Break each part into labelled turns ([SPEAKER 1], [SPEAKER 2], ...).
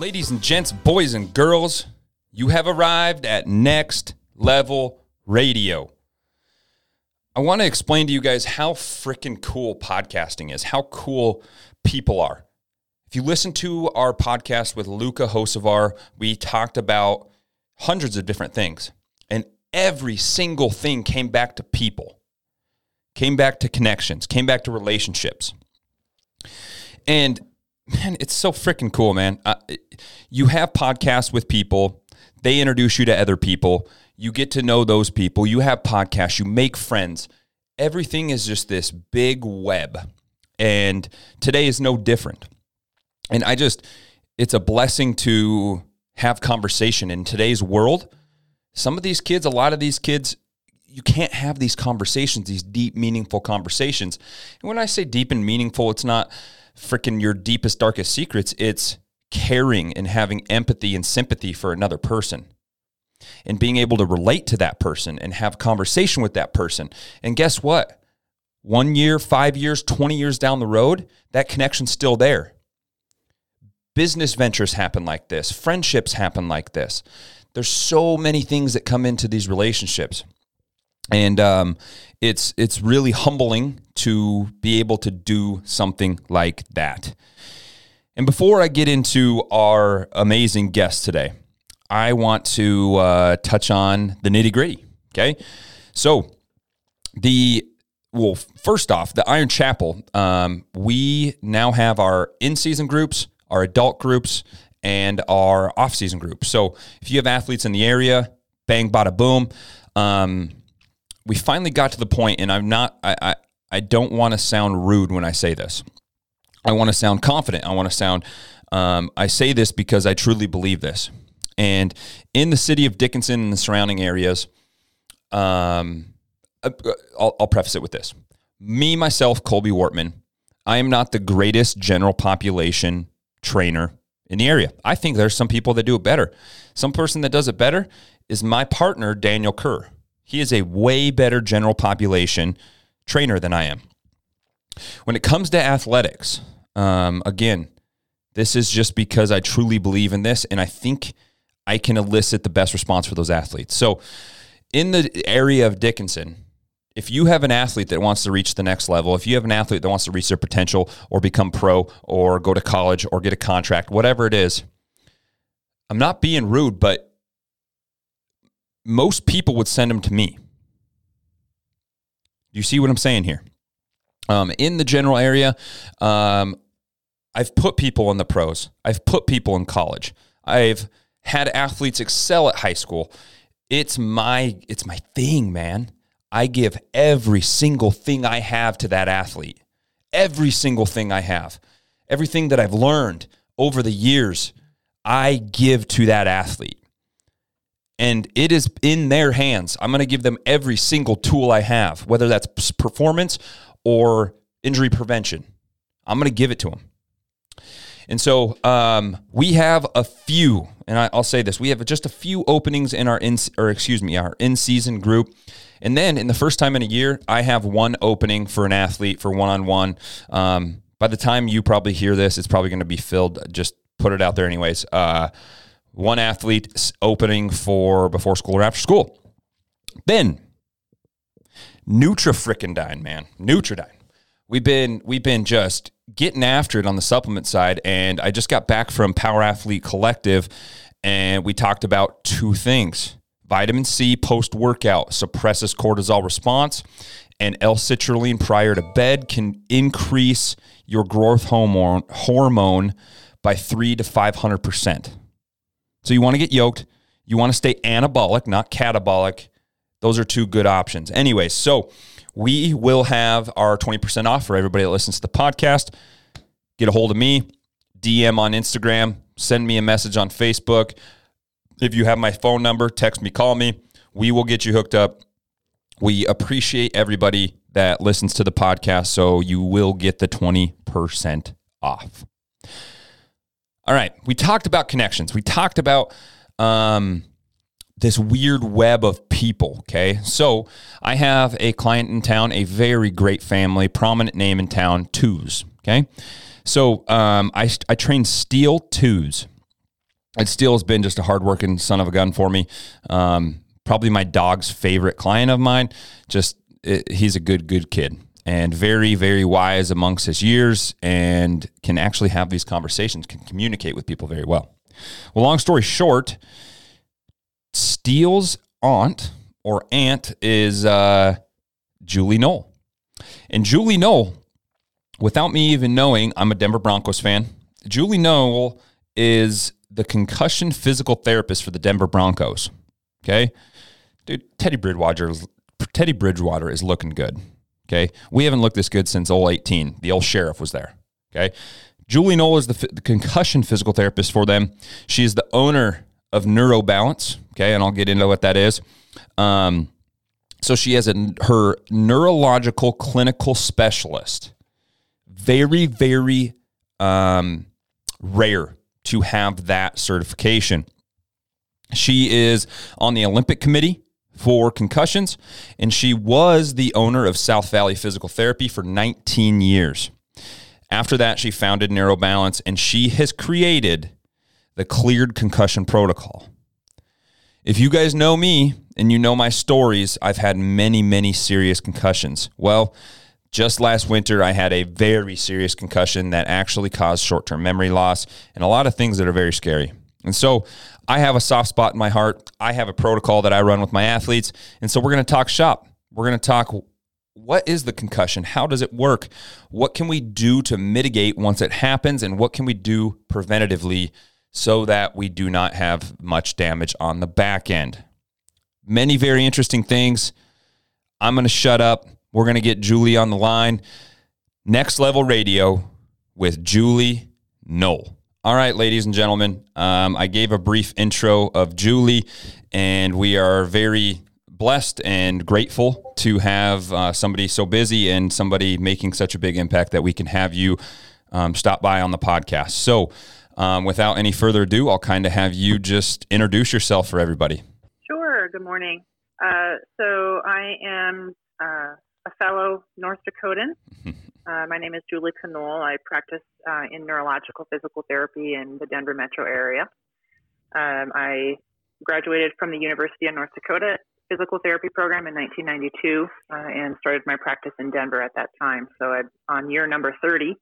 [SPEAKER 1] Ladies and gents, boys and girls, you have arrived at Next Level Radio. I want to explain to you guys how freaking cool podcasting is, how cool people are. If you listen to our podcast with Luca Hosevar, we talked about hundreds of different things, and every single thing came back to people, came back to connections, came back to relationships. And man, it's so freaking cool, man. Uh, you have podcasts with people, they introduce you to other people, you get to know those people, you have podcasts, you make friends. Everything is just this big web. And today is no different. And I just, it's a blessing to have conversation in today's world. Some of these kids, a lot of these kids, you can't have these conversations, these deep, meaningful conversations. And when I say deep and meaningful, it's not freaking your deepest, darkest secrets. It's caring and having empathy and sympathy for another person and being able to relate to that person and have conversation with that person. And guess what? One year, five years, 20 years down the road, that connection's still there. Business ventures happen like this, friendships happen like this. There's so many things that come into these relationships. And um, it's it's really humbling to be able to do something like that. And before I get into our amazing guest today, I want to uh, touch on the nitty gritty. Okay, so the well, first off, the Iron Chapel, um, we now have our in season groups, our adult groups, and our off season groups. So if you have athletes in the area, bang, bada, boom. Um, we finally got to the point, and I'm not, I, I, I don't want to sound rude when I say this. I want to sound confident. I want to sound, um, I say this because I truly believe this. And in the city of Dickinson and the surrounding areas, um, uh, I'll, I'll preface it with this. Me, myself, Colby Wortman, I am not the greatest general population trainer in the area. I think there's some people that do it better. Some person that does it better is my partner, Daniel Kerr. He is a way better general population trainer than I am. When it comes to athletics, um, again, this is just because I truly believe in this and I think I can elicit the best response for those athletes. So, in the area of Dickinson, if you have an athlete that wants to reach the next level, if you have an athlete that wants to reach their potential or become pro or go to college or get a contract, whatever it is, I'm not being rude, but most people would send them to me. You see what I'm saying here? Um, in the general area, um, I've put people in the pros. I've put people in college. I've had athletes excel at high school. It's my it's my thing, man. I give every single thing I have to that athlete. Every single thing I have. Everything that I've learned over the years, I give to that athlete and it is in their hands. I'm going to give them every single tool I have, whether that's performance or injury prevention. I'm going to give it to them. And so um, we have a few, and I, will say this: we have just a few openings in our in, or excuse me, our in-season group. And then in the first time in a year, I have one opening for an athlete for one-on-one. Um, by the time you probably hear this, it's probably going to be filled. Just put it out there, anyways. Uh, one athlete opening for before school or after school. Then Nutra frickin' man. NutriDyn. We've been we've been just getting after it on the supplement side, and I just got back from Power Athlete Collective, and we talked about two things: vitamin C post workout suppresses cortisol response, and L-citrulline prior to bed can increase your growth hormone hormone by three to five hundred percent. So you want to get yoked. You want to stay anabolic, not catabolic. Those are two good options. Anyway, so we will have our 20% off for everybody that listens to the podcast. Get a hold of me, DM on Instagram, send me a message on Facebook. If you have my phone number, text me, call me. We will get you hooked up. We appreciate everybody that listens to the podcast, so you will get the 20% off. All right. We talked about connections. We talked about um, this weird web of people. Okay. So I have a client in town, a very great family, prominent name in town, Twos. Okay. So um, I, I train Steele Twos. it still has been just a hardworking son of a gun for me. Um, probably my dog's favorite client of mine. Just it, he's a good, good kid and very, very wise amongst his years and can actually have these conversations, can communicate with people very well. Well, long story short, Steele's aunt or aunt is uh, Julie Knoll. And Julie Knoll, without me even knowing, I'm a Denver Broncos fan. Julie Knoll is the concussion physical therapist for the Denver Broncos. Okay. Dude, Teddy Bridgewater, Teddy Bridgewater is looking good. Okay. We haven't looked this good since 018. The old sheriff was there. Okay. Julie Knoll is the, the concussion physical therapist for them. She is the owner of NeuroBalance. Okay. And I'll get into what that is. Um, so she has a, her neurological clinical specialist. Very, very um, rare to have that certification. She is on the Olympic Committee for concussions, and she was the owner of South Valley Physical Therapy for 19 years. After that, she founded NeuroBalance, and she has created the cleared concussion protocol. If you guys know me and you know my stories, I've had many, many serious concussions. Well, just last winter, I had a very serious concussion that actually caused short term memory loss and a lot of things that are very scary. And so I have a soft spot in my heart. I have a protocol that I run with my athletes. And so we're going to talk shop. We're going to talk what is the concussion? How does it work? What can we do to mitigate once it happens? And what can we do preventatively so that we do not have much damage on the back end? Many very interesting things. I'm going to shut up. We're going to get Julie on the line. Next Level Radio with Julie Knoll. All right, ladies and gentlemen, um, I gave a brief intro of Julie, and we are very blessed and grateful to have uh, somebody so busy and somebody making such a big impact that we can have you um, stop by on the podcast. So, um, without any further ado, I'll kind of have you just introduce yourself for everybody.
[SPEAKER 2] Sure. Good morning. Uh, so, I am uh, a fellow North Dakotan. Uh, my name is Julie Knoll. I practice uh, in neurological physical therapy in the Denver metro area. Um, I graduated from the University of North Dakota physical therapy program in 1992 uh, and started my practice in Denver at that time. So I'm on year number 30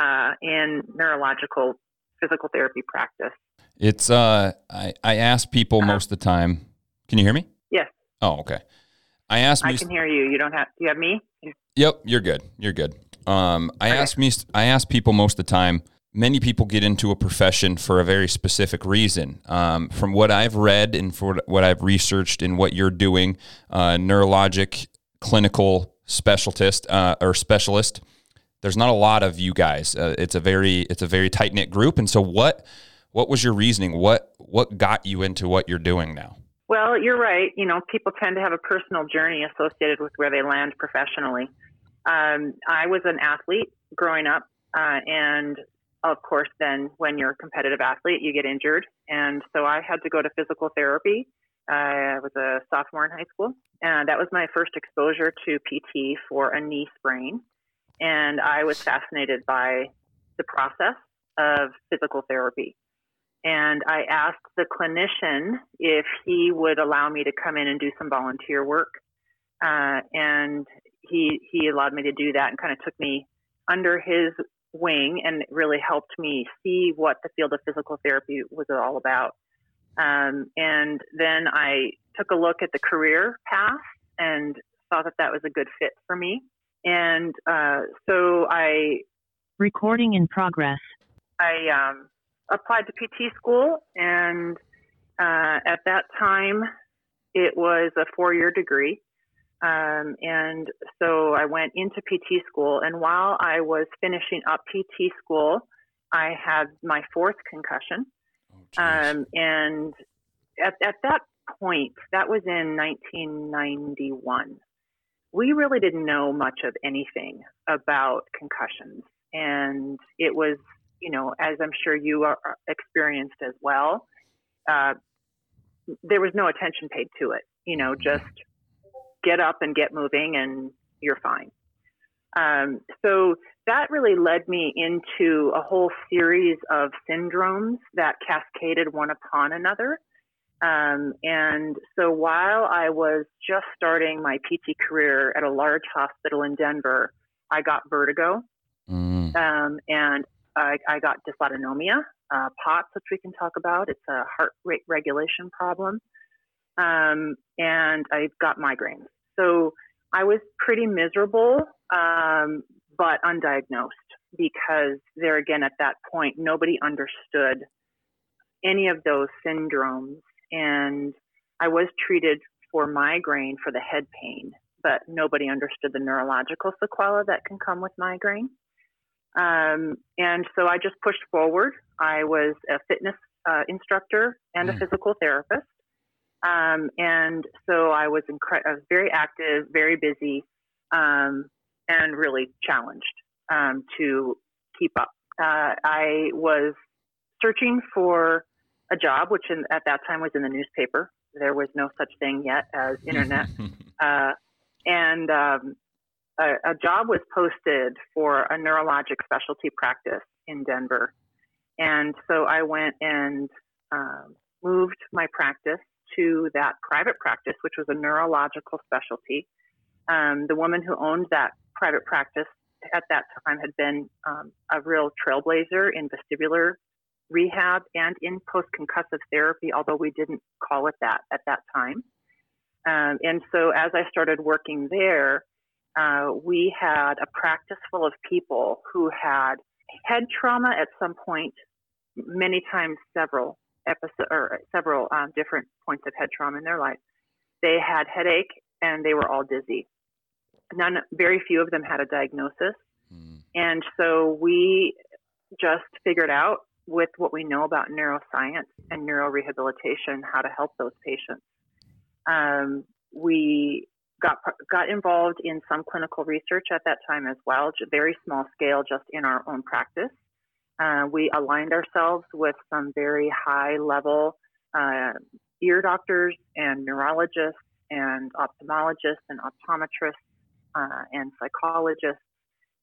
[SPEAKER 2] uh, in neurological physical therapy practice.
[SPEAKER 1] It's uh, I I ask people uh-huh. most of the time. Can you hear me?
[SPEAKER 2] Yes.
[SPEAKER 1] Oh, okay. I asked.
[SPEAKER 2] I can hear you. You don't have. Do you have me?
[SPEAKER 1] Yep, you're good. You're good. Um, I okay. ask me. I ask people most of the time. Many people get into a profession for a very specific reason. Um, from what I've read and for what I've researched and what you're doing, uh, neurologic clinical specialist uh, or specialist. There's not a lot of you guys. Uh, it's a very it's a very tight knit group. And so, what what was your reasoning? What what got you into what you're doing now?
[SPEAKER 2] Well, you're right. You know, people tend to have a personal journey associated with where they land professionally. Um, I was an athlete growing up, uh, and of course, then when you're a competitive athlete, you get injured, and so I had to go to physical therapy. I was a sophomore in high school, and that was my first exposure to PT for a knee sprain. And I was fascinated by the process of physical therapy and I asked the clinician if he would allow me to come in and do some volunteer work. Uh, and he he allowed me to do that and kind of took me under his wing and really helped me see what the field of physical therapy was all about. Um, and then I took a look at the career path and saw that that was a good fit for me. And uh, so I
[SPEAKER 3] recording in progress.
[SPEAKER 2] I um, applied to PT school, and uh, at that time, it was a four year degree. Um, and so I went into PT school, and while I was finishing up PT school, I had my fourth concussion. Oh, um, and at, at that point, that was in 1991. We really didn't know much of anything about concussions. And it was you know, as I'm sure you are experienced as well, uh, there was no attention paid to it. You know, just get up and get moving, and you're fine. Um, so that really led me into a whole series of syndromes that cascaded one upon another. Um, and so while I was just starting my PT career at a large hospital in Denver, I got vertigo
[SPEAKER 1] Mm.
[SPEAKER 2] um, and I, I got dysautonomia, uh, POTS, which we can talk about. It's a heart rate regulation problem. Um, and I got migraines. So I was pretty miserable, um, but undiagnosed because there again, at that point, nobody understood any of those syndromes. And I was treated for migraine for the head pain, but nobody understood the neurological sequela that can come with migraine. Um, and so I just pushed forward. I was a fitness uh, instructor and a
[SPEAKER 1] Mm.
[SPEAKER 2] physical therapist. Um, and so I was, incre- I was very active, very busy, um, and really challenged um, to keep up. Uh, I was searching for a job, which in, at that time was in the newspaper. There was no such thing yet as internet. uh, and um, a, a job was posted for a neurologic specialty practice in Denver. And so I went and um, moved my practice to that private practice, which was a neurological specialty. Um, the woman who owned that private practice at that time had been um, a real trailblazer in vestibular rehab and in post concussive therapy, although we didn't call it that at that time. Um, and so as I started working there, uh, we had a practice full of people who had head trauma at some point, many times several episode or several um, different points of head trauma in their life. They had headache and they were all dizzy. None, very few of them had a diagnosis,
[SPEAKER 1] Mm.
[SPEAKER 2] and so we just figured out with what we know about neuroscience and neurorehabilitation how to help those patients. Um, we got got involved in some clinical research at that time as well, very small scale, just in our own practice. Uh, we aligned ourselves with some very high level uh, ear doctors and neurologists and ophthalmologists and optometrists uh, and psychologists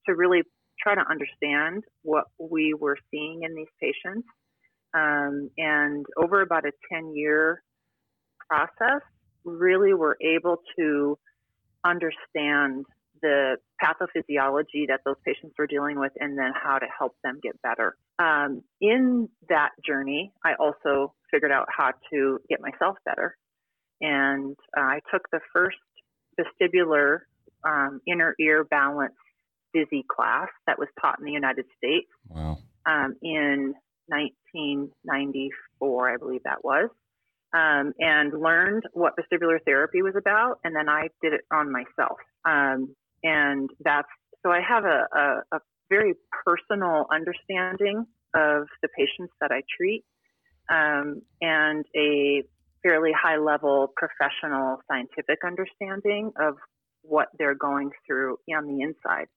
[SPEAKER 2] to really try to understand what we were seeing in these patients. Um, and over about a 10 year process, really were able to understand the pathophysiology that those patients were dealing with and then how to help them get better. Um, in that journey, I also figured out how to get myself better. And uh, I took the first vestibular um, inner ear balance dizzy class that was taught in the United States
[SPEAKER 1] Wow.
[SPEAKER 2] um, in 1994, I believe that was, um, and learned what vestibular therapy was about. And then I did it on myself. Um, and that's so I have a, a, a very personal understanding of the patients that I treat um, and a fairly high level professional scientific understanding of what they're going through on the inside.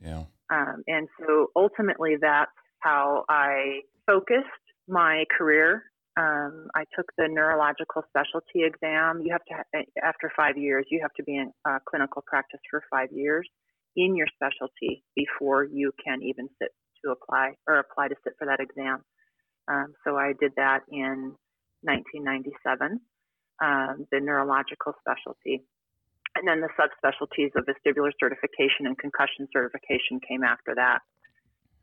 [SPEAKER 1] Yeah.
[SPEAKER 2] Um, and so ultimately, that's how I focused my career. Um, I took the neurological specialty exam. You have to, after five years, you have to be in uh, clinical practice for five years in your specialty before you can even sit to apply or apply to sit for that exam. Um, so I did that in 1997, um, the neurological specialty. And then the subspecialties of vestibular certification and concussion certification came after that.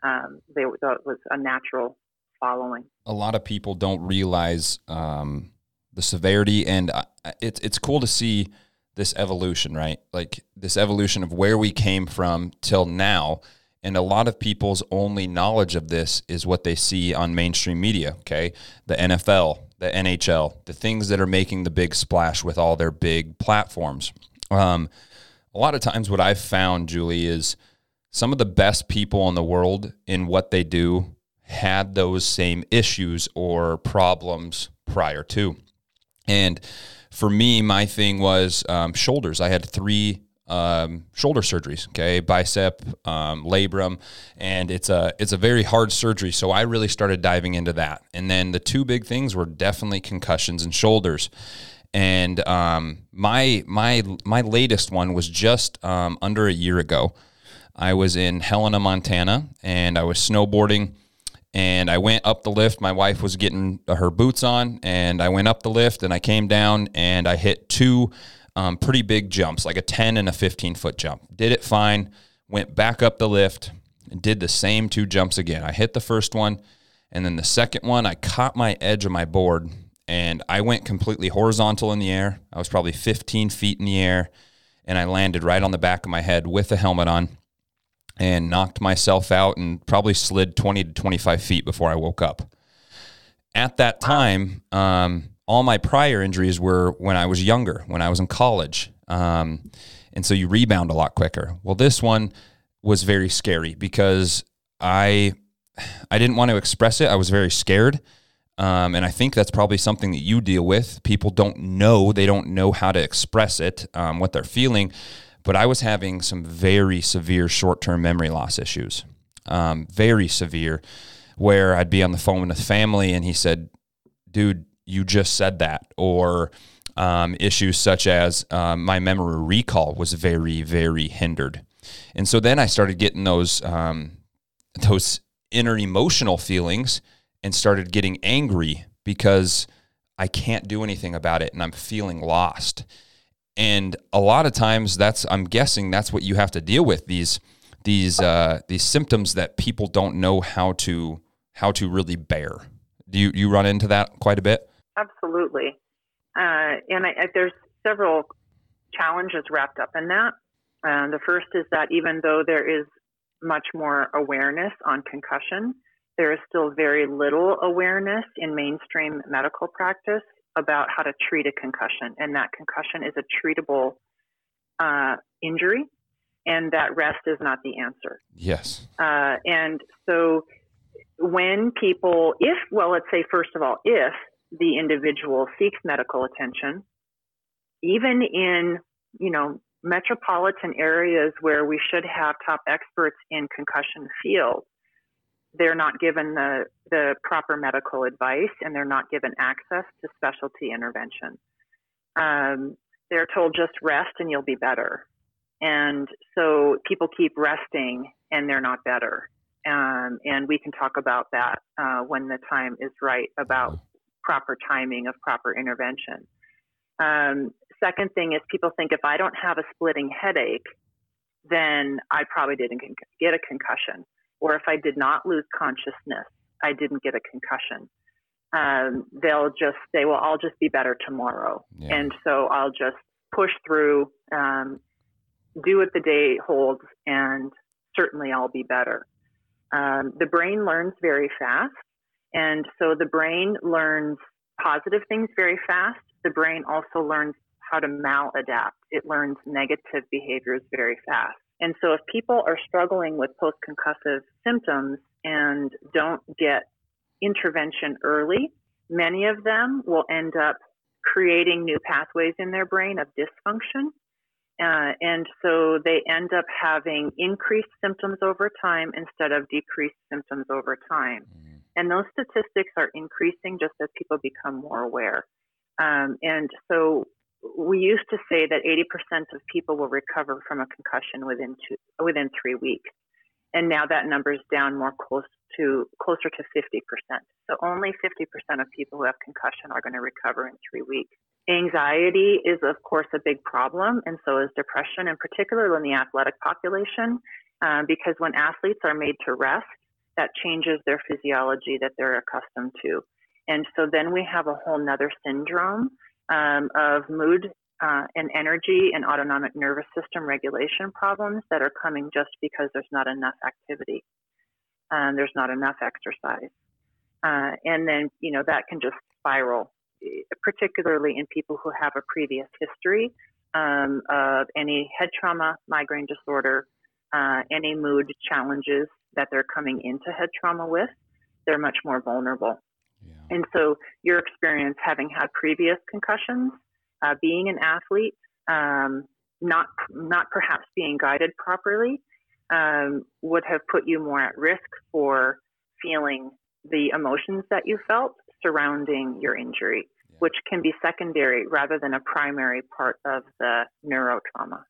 [SPEAKER 2] Um, they, that was a natural following.
[SPEAKER 1] a lot of people don't realize um, the severity, and uh, it's it's cool to see this evolution, right? Like this evolution of where we came from till now. And a lot of people's only knowledge of this is what they see on mainstream media. Okay, the NFL, the NHL, the things that are making the big splash with all their big platforms. Um, a lot of times, what I've found, Julie, is some of the best people in the world in what they do had those same issues or problems prior to. And for me, my thing was um, shoulders. I had three um, shoulder surgeries. Okay, bicep, um, labrum, and it's a it's a very hard surgery. So I really started diving into that. And then the two big things were definitely concussions and shoulders. And um, my my my latest one was just um, under a year ago. I was in Helena, Montana, and I was snowboarding. And I went up the lift. My wife was getting her boots on, and I went up the lift and I came down and I hit two um, pretty big jumps, like a 10 and a 15 foot jump. Did it fine, went back up the lift, and did the same two jumps again. I hit the first one, and then the second one, I caught my edge of my board and I went completely horizontal in the air. I was probably 15 feet in the air, and I landed right on the back of my head with the helmet on and knocked myself out and probably slid 20 to 25 feet before I woke up. At that time, um, all my prior injuries were when I was younger, when I was in college. Um, and so you rebound a lot quicker. Well, this one was very scary because I I didn't want to express it. I was very scared. Um, and I think that's probably something that you deal with. People don't know, they don't know how to express it, um, what they're feeling but I was having some very severe short term memory loss issues, um, very severe, where I'd be on the phone with family and he said, dude, you just said that. Or um, issues such as um, my memory recall was very, very hindered. And so then I started getting those, um, those inner emotional feelings and started getting angry because I can't do anything about it and I'm feeling lost and a lot of times that's i'm guessing that's what you have to deal with these these uh, these symptoms that people don't know how to how to really bear. Do you you run into that quite a bit?
[SPEAKER 2] Absolutely. Uh, and I, I, there's several challenges wrapped up in that. Uh, the first is that even though there is much more awareness on concussion there is still very little awareness in mainstream medical practice about how to treat a concussion, and that concussion is a treatable uh, injury, and that rest is not the answer.
[SPEAKER 1] Yes.
[SPEAKER 2] Uh, and so, when people, if, well, let's say, first of all, if the individual seeks medical attention, even in, you know, metropolitan areas where we should have top experts in concussion field, they're not given the, the proper medical advice and they're not given access to specialty intervention. Um, they're told just rest and you'll be better. And so people keep resting and they're not better. Um, and we can talk about that uh, when the time is right about proper timing of proper intervention. Um, second thing is people think if I don't have a splitting headache, then I probably didn't get a concussion or if I did not lose consciousness, I didn't get a concussion. Um, they'll just say, well, I'll just be better tomorrow. Yeah. And so I'll just push through, um, do what the day holds, and certainly I'll be better. Um, the brain learns very fast. And so the brain learns positive things very fast. The brain also learns how to maladapt. It learns negative behaviors very fast. And so if people are struggling with post concussive symptoms and don't get intervention early, many of them will end up creating new pathways in their brain of dysfunction. Uh, and so they end up having increased symptoms over time instead of decreased symptoms over time. Mm. And those statistics are increasing just as people become more aware. Um, and so we used to say that 80% of people will recover from a concussion within two, within three weeks, and now that number is down more close to closer to 50%. So only 50% of people who have concussion are going to recover in three weeks. Anxiety is, of course, a big problem, and so is depression, and particularly in the athletic population, uh, because when athletes are made to rest, that changes their physiology that they're accustomed to. And so then we have a whole nother syndrome um, of mood uh, and energy and autonomic nervous system regulation problems that are coming just because there's not enough activity and there's not enough exercise. Uh, and then, you know, that can just spiral, particularly in people who have a previous history um, of any head trauma, migraine disorder, uh, any mood challenges that they're coming into head trauma with. They're much more vulnerable. And so your experience having had previous concussions, uh, being an athlete, um, not not perhaps being guided properly, um, would have put you more at risk for feeling the emotions that you felt surrounding your injury, yeah. which can be secondary rather than a primary part of the neurotrauma.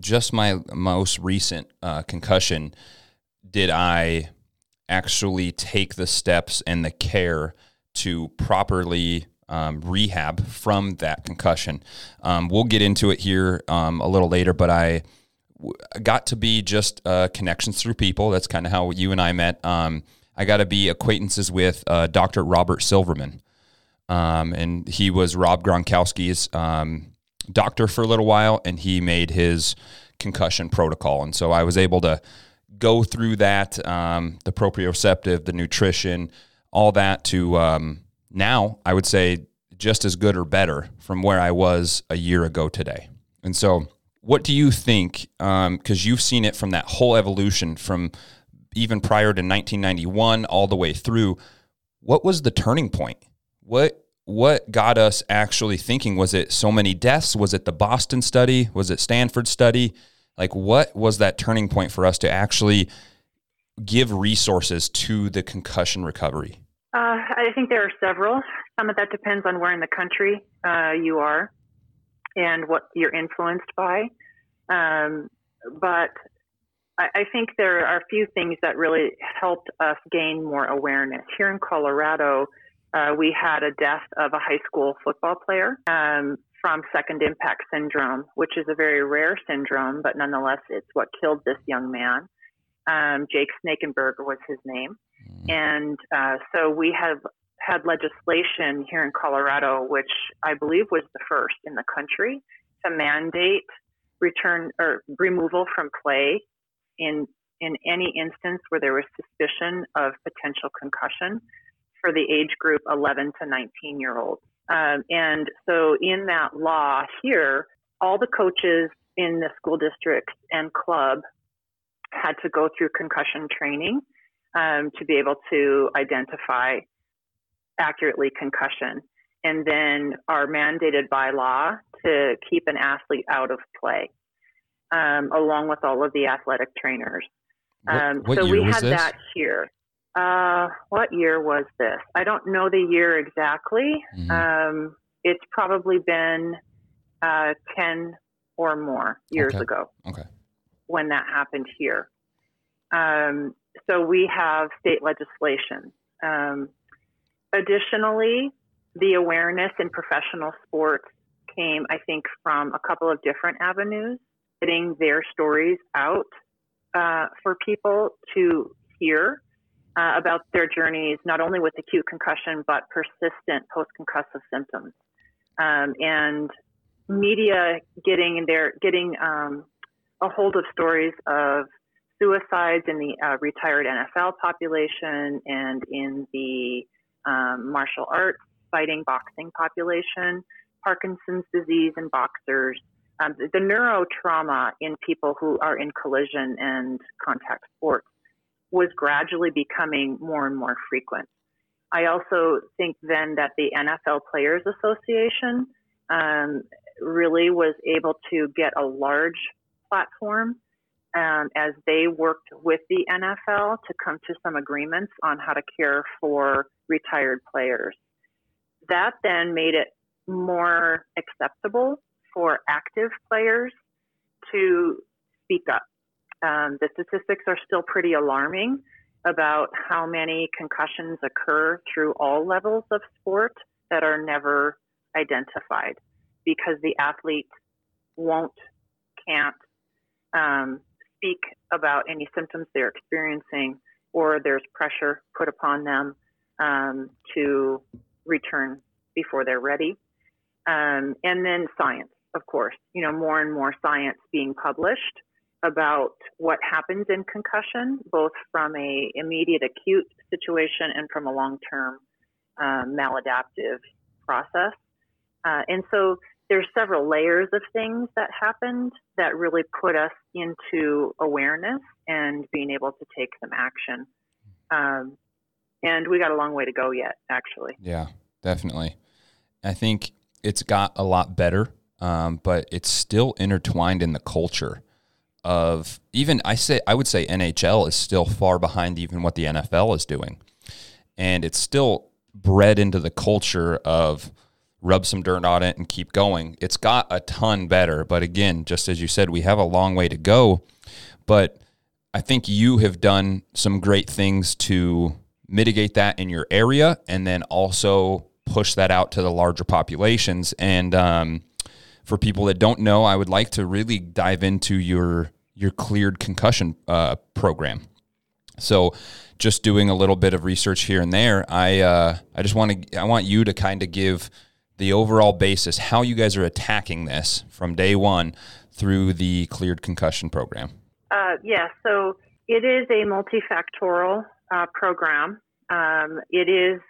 [SPEAKER 1] just my most recent uh, concussion did I actually take the steps and the care to properly um, rehab from that concussion. Um, we'll get into it here um, a little later, but I w- got to be just uh, connections through people. That's kind of how you and I met. Um, I got to be acquaintances with uh, Dr. Robert Silverman. Um, and he was Rob Gronkowski's um, doctor for a little while, and he made his concussion protocol. And so I was able to go through that, the proprioceptive, the nutrition, all that to um, now, I would say just as good or better from where I was a year ago today. And so, what do you think? Because um, you've seen it from that whole evolution from even prior to 1991 all the way through. What was the turning point? What what got us actually thinking? Was it so many deaths? Was it the Boston study? Was it Stanford study? Like, what was that turning point for us to actually give resources to the concussion recovery?
[SPEAKER 2] Uh, I think there are several. Some of that depends on where in the country uh, you are and what you're influenced by. Um, but I, I, think there are a few things that really helped us gain more awareness. Here in Colorado, uh, we had a death of a high school football player um, from second impact syndrome, which is a very rare syndrome, but nonetheless, it's what killed this young man. Um, Jake Snakenberg was his name. Mm. And uh, so we have had legislation here in Colorado, which I believe was the first in the country to mandate return or removal from play in in any instance where there was suspicion of potential concussion for the age group 11 to 19 year olds. Um, and so, in that law here, all the coaches in the school district and club had to go through concussion training um, to be able to identify accurately concussion, and then are mandated by law to keep an athlete out of play, um, along with all of the athletic trainers.
[SPEAKER 1] What, um, what so we had this?
[SPEAKER 2] that here. Uh, what year was this? I don't know the year exactly. Mm-hmm. Um, it's probably been uh, 10 or more years
[SPEAKER 1] okay.
[SPEAKER 2] ago
[SPEAKER 1] okay.
[SPEAKER 2] When that happened here. Um, so we have state legislation. Um, additionally, the awareness in professional sports came, I think, from a couple of different avenues, getting their stories out uh, for people to hear uh, about their journeys, not only with acute concussion, but persistent post concussive symptoms. Um, and media getting their getting um, a hold of stories of suicides in the uh, retired NFL population and in the um, martial arts fighting boxing population, Parkinson's disease in boxers, um, the neurotrauma in people who are in collision and contact sports was gradually becoming more and more frequent. I also think then that the NFL Players Association um, really was able to get a large platform um, as they worked with the NFL to come to some agreements on how to care for retired players. That then made it more acceptable for active players to speak up um, the statistics are still pretty alarming about how many concussions occur through all levels of sport that are never identified because the athlete won't, can't um, speak about any symptoms they're experiencing or there's pressure put upon them um, to return before they're ready. Um, and then science, of course, you know, more and more science being published about what happens in concussion, both from a immediate acute situation and from a long-term um, maladaptive process. Uh, and so there's several layers of things that happened that really put us into awareness and being able to take some action. Um, and we got a long way to go yet, actually.
[SPEAKER 1] Yeah, definitely. I think it's got a lot better, um, but it's still intertwined in the culture of even I say I would say NHL is still far behind even what the NFL is doing. And it's still bred into the culture of rub some dirt on it and keep going. It's got a ton better, but again, just as you said, we have a long way to go. But I think you have done some great things to mitigate that in your area and then also push that out to the larger populations. And um, for people that don't know, I would like to really dive into your your cleared concussion uh, program. So, just doing a little bit of research here and there, I uh, I just want to I want you to kind of give the overall basis how you guys are attacking this from day one through the cleared concussion program.
[SPEAKER 2] Uh, yeah, so it is a multifactorial uh, program. Um, it is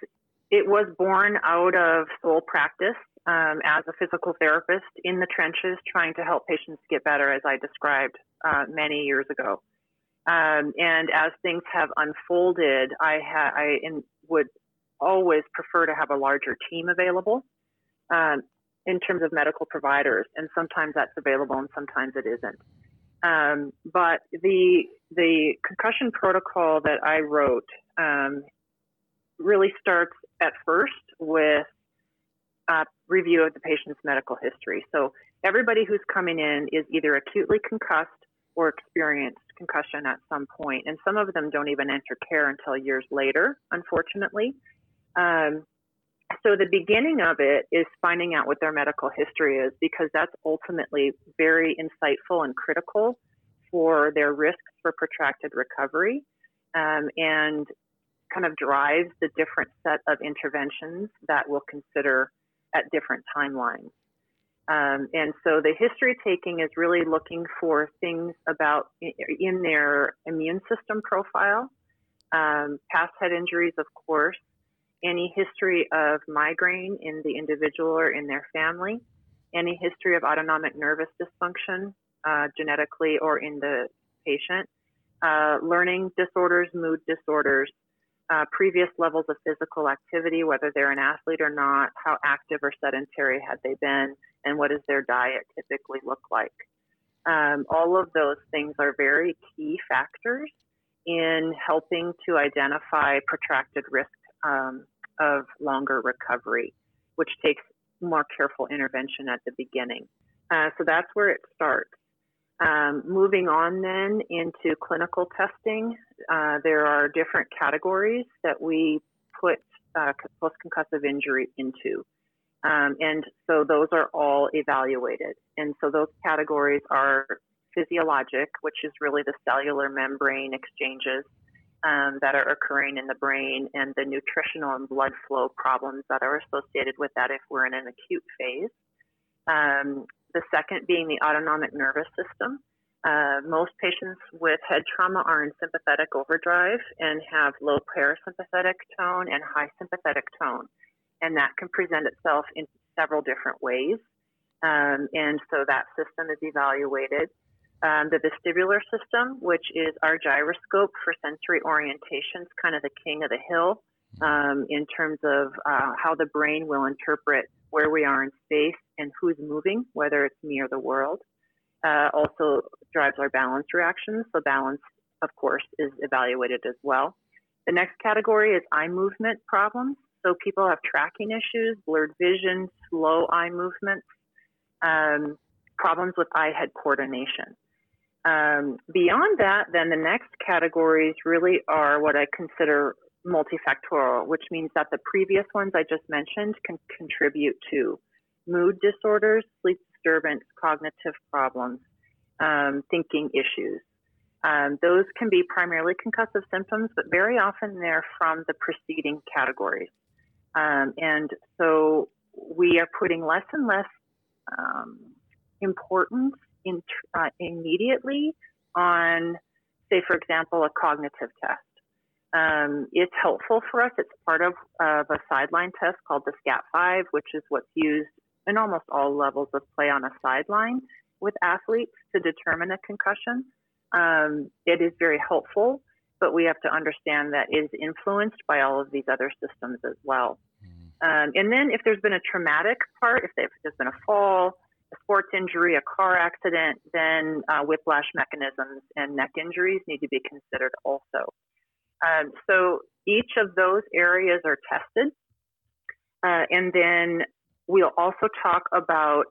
[SPEAKER 2] it was born out of sole practice um, as a physical therapist in the trenches, trying to help patients get better, as I described uh, many years ago. Um, and as things have unfolded, I, ha- I in, would always prefer to have a larger team available um, in terms of medical providers, and sometimes that's available and sometimes it isn't. Um, but the the concussion protocol that I wrote um, really starts at first with a review of the patient's medical history. So everybody who's coming in is either acutely concussed or experienced concussion at some point, and some of them don't even enter care until years later, unfortunately. Um, so the beginning of it is finding out what their medical history is because that's ultimately very insightful and critical for their risks for protracted recovery um, and kind of drives the different set of interventions that we'll consider at different timelines. Um, and so the history taking is really looking for things about in their immune system profile, um, past head injuries, of course, any history of migraine in the individual or in their family, any history of autonomic nervous dysfunction, uh, genetically or in the patient, uh, learning disorders, mood disorders, uh, previous levels of physical activity, whether they're an athlete or not, how active or sedentary had they been, and what does their diet typically look like. Um, all of those things are very key factors in helping to identify protracted risk um, of longer recovery, which takes more careful intervention at the beginning. Uh, so that's where it starts. Um, moving on then into clinical testing, uh, there are different categories that we put uh, post concussive injury into. Um, and so those are all evaluated. And so those categories are physiologic, which is really the cellular membrane exchanges um, that are occurring in the brain and the nutritional and blood flow problems that are associated with that if we're in an acute phase. Um, the second being the autonomic nervous system. Uh, most patients with head trauma are in sympathetic overdrive and have low parasympathetic tone and high sympathetic tone. And that can present itself in several different ways. Um, and so that system is evaluated um, the vestibular system, which is our gyroscope for sensory orientation, is kind of the king of the hill um, in terms of uh, how the brain will interpret where we are in space and who's moving, whether it's me or the world. Uh, also drives our balance reactions. So balance, of course, is evaluated as well. The next category is eye movement problems. So people have tracking issues, blurred vision, slow eye movements, um, problems with eye-head coordination. Um, beyond that, then the next categories really are what I consider multifactorial, which means that the previous ones I just mentioned can contribute to mood disorders, sleep disturbance, cognitive problems, um, thinking issues. Um, those can be primarily concussive symptoms, but very often they're from the preceding categories. Um, and so we are putting less and less um, importance in, uh, immediately on, say, for example, a cognitive test. Um, it's helpful for us. It's part of, of a sideline test called the SCAT5, which is what's used in almost all levels of play on a sideline with athletes to determine a concussion. Um, it is very helpful, but we have to understand that it is influenced by all of these other systems as well. Mm-hmm. Um, and then if there's been a traumatic part, if there's been a fall, sports injury, a car accident, then uh, whiplash mechanisms and neck injuries need to be considered also. Um, so each of those areas are tested. Uh, and then we'll also talk about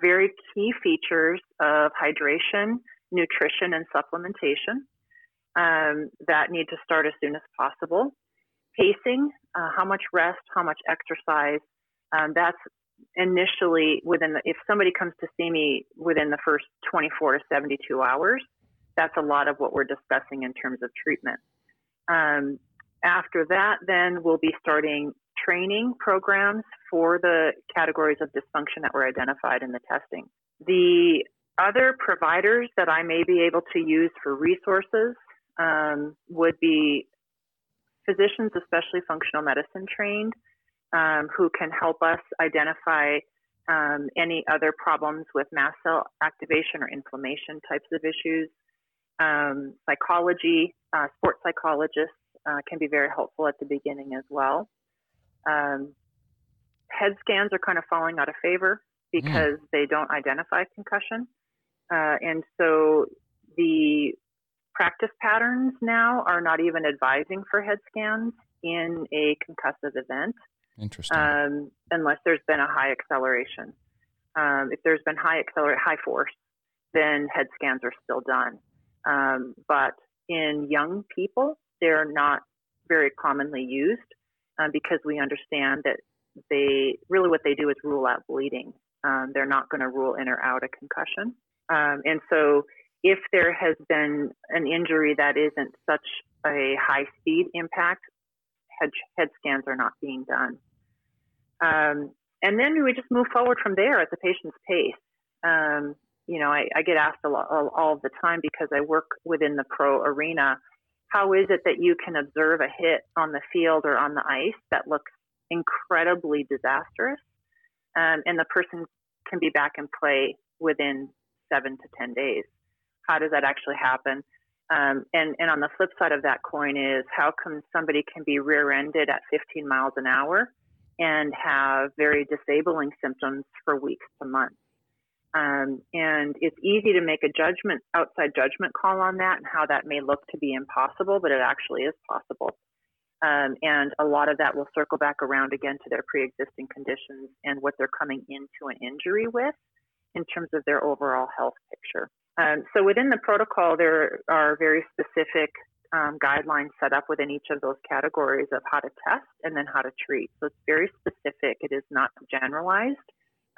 [SPEAKER 2] very key features of hydration, nutrition, and supplementation um, that need to start as soon as possible. Pacing, uh, how much rest, how much exercise. Um, that's initially within the, if somebody comes to see me within the first 24 to 72 hours, that's a lot of what we're discussing in terms of treatment. Um, after that, then we'll be starting training programs for the categories of dysfunction that were identified in the testing. The other providers that I may be able to use for resources um, would be physicians, especially functional medicine trained, um, who can help us identify um, any other problems with mast cell activation or inflammation types of issues. Um, psychology, uh, sports psychologists uh, can be very helpful at the beginning as well. Um, head scans are kind of falling out of favor because mm. they don't identify concussion. Uh, and so the practice patterns now are not even advising for head scans in a concussive event.
[SPEAKER 1] Interesting.
[SPEAKER 2] Um, unless there's been a high acceleration. Um, if there's been high accelerate, high force, then head scans are still done. Um, but in young people, they're not very commonly used um, because we understand that they really what they do is rule out bleeding. Um, they're not going to rule in or out a concussion. Um, and so, if there has been an injury that isn't such a high speed impact, head, head scans are not being done. Um, and then we just move forward from there at the patient's pace. Um, you know, I, I get asked a lot, all, the time because I work within the pro arena. How is it that you can observe a hit on the field or on the ice that looks incredibly disastrous, um, and the person can be back in play within seven to ten days? How does that actually happen? Um, and, and on the flip side of that coin is how come somebody can be rear-ended at 15 miles an hour and have very disabling symptoms for weeks to months. Um, and it's easy to make a judgment, outside judgment call on that and how that may look to be impossible, but it actually is possible. Um, and a lot of that will circle back around again to their pre existing conditions and what they're coming into an injury with in terms of their overall health picture. Um, so within the protocol, there are very specific um, guidelines set up within each of those categories of how to test and then how to treat. So it's very specific. It is not generalized.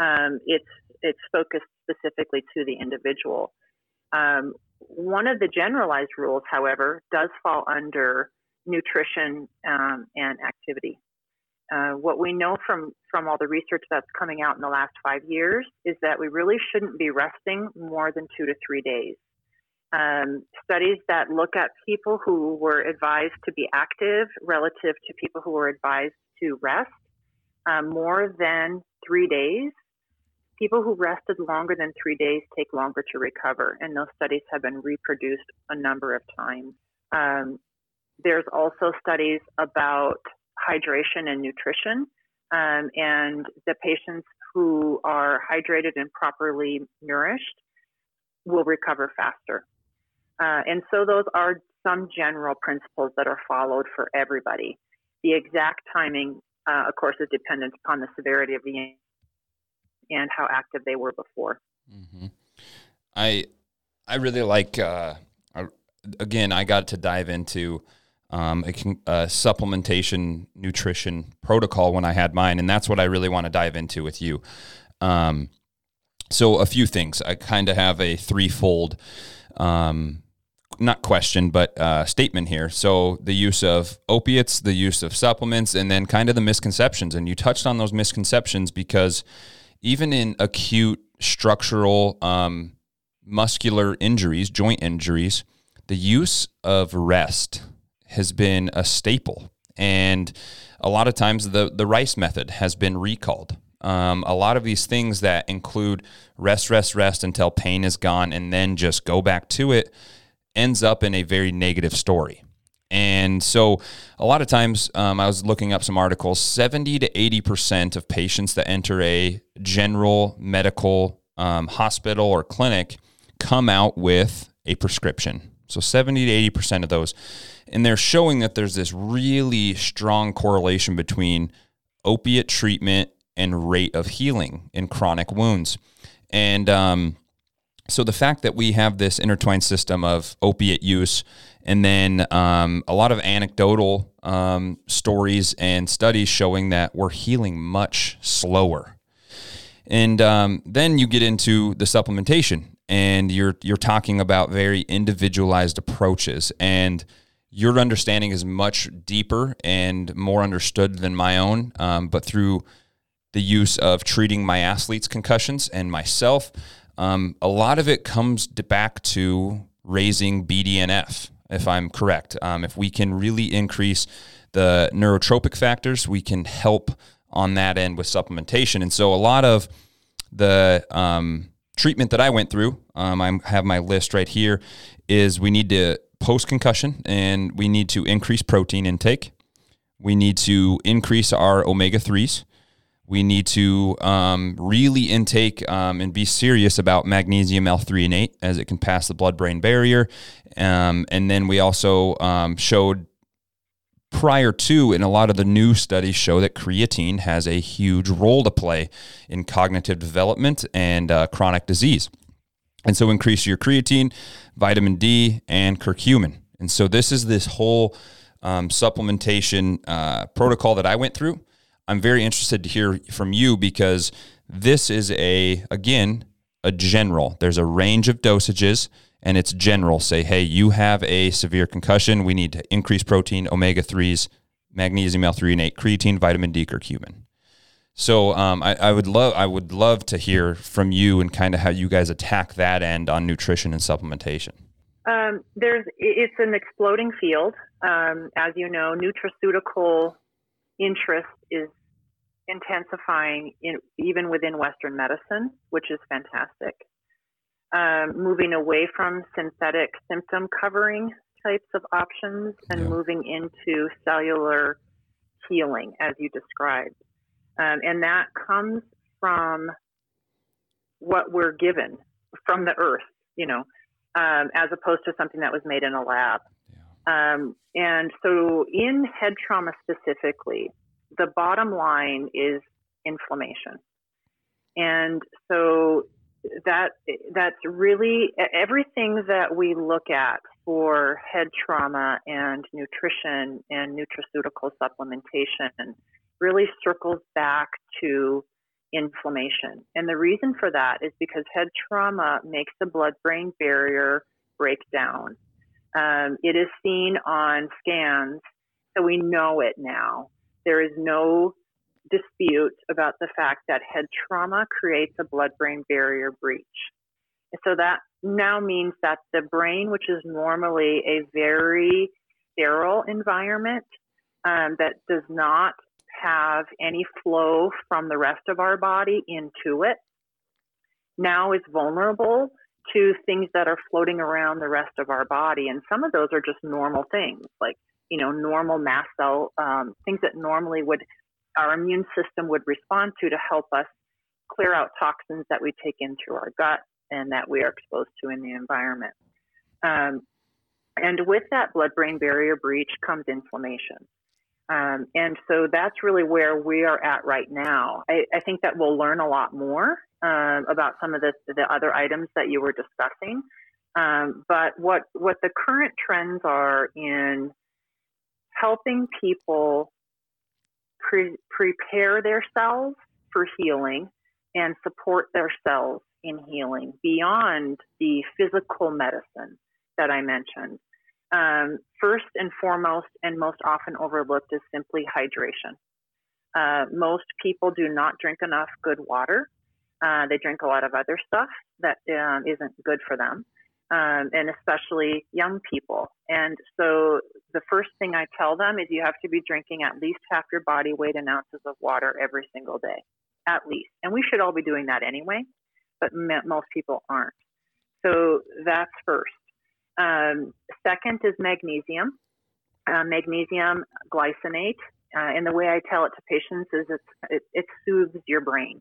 [SPEAKER 2] Um, it's it's focused specifically to the individual. Um, one of the generalized rules, however, does fall under nutrition um, and activity. Uh, what we know from from all the research that's coming out in the last five years is that we really shouldn't be resting more than two to three days um, studies that look at people who were advised to be active relative to people who were advised to rest um, more than three days. People who rested longer than three days take longer to recover, and those studies have been reproduced a number of times. Um, there's also studies about hydration and nutrition, um, and the patients who are hydrated and properly nourished will recover faster. Uh, and so those are some general principles that are followed for everybody. The exact timing, uh, of course, is dependent upon the severity of the and how active they were before.
[SPEAKER 1] Mm-hmm. I I really like. Uh, again, I got to dive into um, a, a, supplementation nutrition protocol when I had mine, and that's what I really want to dive into with you. Um, so, a few things. I kind of have a threefold um, not question, but uh, statement here. So the use of opiates, the use of supplements, and then kind of the misconceptions. And you touched on those misconceptions because even in acute structural um, muscular injuries, joint injuries, the use of rest has been a staple. And a lot of times the, the RICE method has been recalled. Um, a lot of these things that include rest, rest, rest until pain is gone and then just go back to it ends up in a very negative story. And so, a lot of times, um, I was looking up some articles 70 to 80% of patients that enter a general medical um, hospital or clinic come out with a prescription. So, 70 to 80% of those. And they're showing that there's this really strong correlation between opiate treatment and rate of healing in chronic wounds. And um, so the fact that we have this intertwined system of opiate use and then um, a lot of anecdotal um, stories and studies showing that we're healing much slower. And um, then you get into the supplementation, and you're you're talking about very individualized approaches, and your understanding is much deeper and more understood than my own. Um, but through the use of treating my athletes' concussions and myself, um, a lot of it comes back to raising BDNF, if I'm correct. Um, if we can really increase the neurotrophic factors, we can help on that end with supplementation. And so a lot of the um, treatment that I went through, um, I have my list right here, is we need to post concussion and we need to increase protein intake. We need to increase our omega 3s. We need to um, really intake um, and be serious about magnesium L-threonate as it can pass the blood brain barrier. Um, and then we also um, showed prior to, and a lot of the new studies show that creatine has a huge role to play in cognitive development and uh, chronic disease. And so increase your creatine, vitamin D, and curcumin. And so this is this whole um, supplementation uh, protocol that I went through. I'm very interested to hear from you because this is a again a general. There's a range of dosages and it's general. Say, hey, you have a severe concussion. We need to increase protein, omega threes, magnesium L-threonate, creatine, vitamin D, curcumin. So um, I, I, would love I would love to hear from you and kind of how you guys attack that end on nutrition and supplementation.
[SPEAKER 2] Um, there's it's an exploding field. Um, as you know, nutraceutical interest is intensifying in, even within Western medicine, which is fantastic. Um, moving away from synthetic symptom covering types of options and yeah. moving into cellular healing, as you described. Um, and that comes from what we're given from the earth, you know, um, as opposed to something that was made in a lab. Yeah. Um, and so, in head trauma specifically, the bottom line is inflammation. And so that that's really everything that we look at for head trauma and nutrition and nutraceutical supplementation really circles back to inflammation. And the reason for that is because head trauma makes the blood brain barrier break down. Um, it is seen on scans, so we know it now. There is no dispute about the fact that head trauma creates a blood brain barrier breach. So that now means that the brain, which is normally a very sterile environment um, that does not have any flow from the rest of our body into it, now is vulnerable to things that are floating around the rest of our body. And some of those are just normal things, like you know, normal mast cell, um, things that normally would our immune system would respond to to help us clear out toxins that we take in through our gut and that we are exposed to in the environment. Um, and with that blood brain barrier breach comes inflammation. Um, and so that's really where we are at right now. I, I think that we'll learn a lot more uh, about some of the, the other items that you were discussing. Um, but what, what the current trends are in helping people pre- prepare their cells for healing and support their cells in healing beyond the physical medicine that I mentioned. Um, first and foremost, and most often overlooked, is simply hydration. Uh, most people do not drink enough good water. Uh, they drink a lot of other stuff that um, not good for them um, and especially young people. And so the first thing I tell them is you have to be drinking at least half your body weight in ounces of water every single day, at least. And we should all be doing that anyway, but most people aren't. So that's first. Um, second is magnesium. Uh, magnesium glycinate. Uh, and the way I tell it to patients is it, it soothes your brain.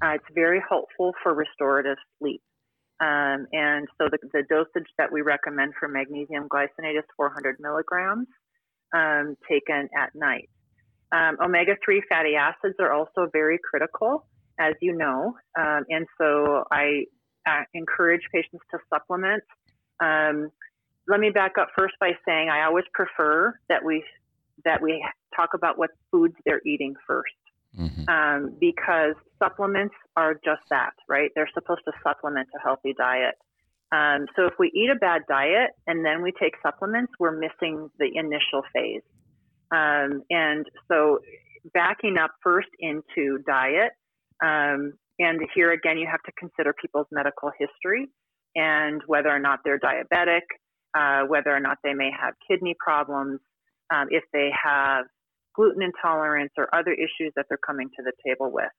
[SPEAKER 2] Hmm. Uh, it's very helpful for restorative sleep. Um, and so the, the, dosage that we recommend for magnesium glycinate is 400 milligrams um, taken at night. Um, omega 3 fatty acids are also very critical, as you know. Um, and so I uh, encourage patients to supplement. Um, let me back up first by saying I always prefer that we that we talk about what foods they're eating 1st mm-hmm. um, because supplements are just that, right? They're supposed to supplement a healthy diet. Um, so if we eat a bad diet and then we take supplements, we're missing the initial phase. Um, and so backing up first into diet, um, and here again, you have to consider people's medical history and whether or not they're diabetic, uh, whether or not they may have kidney problems, um, if they have gluten intolerance or other issues that they're coming to the table with.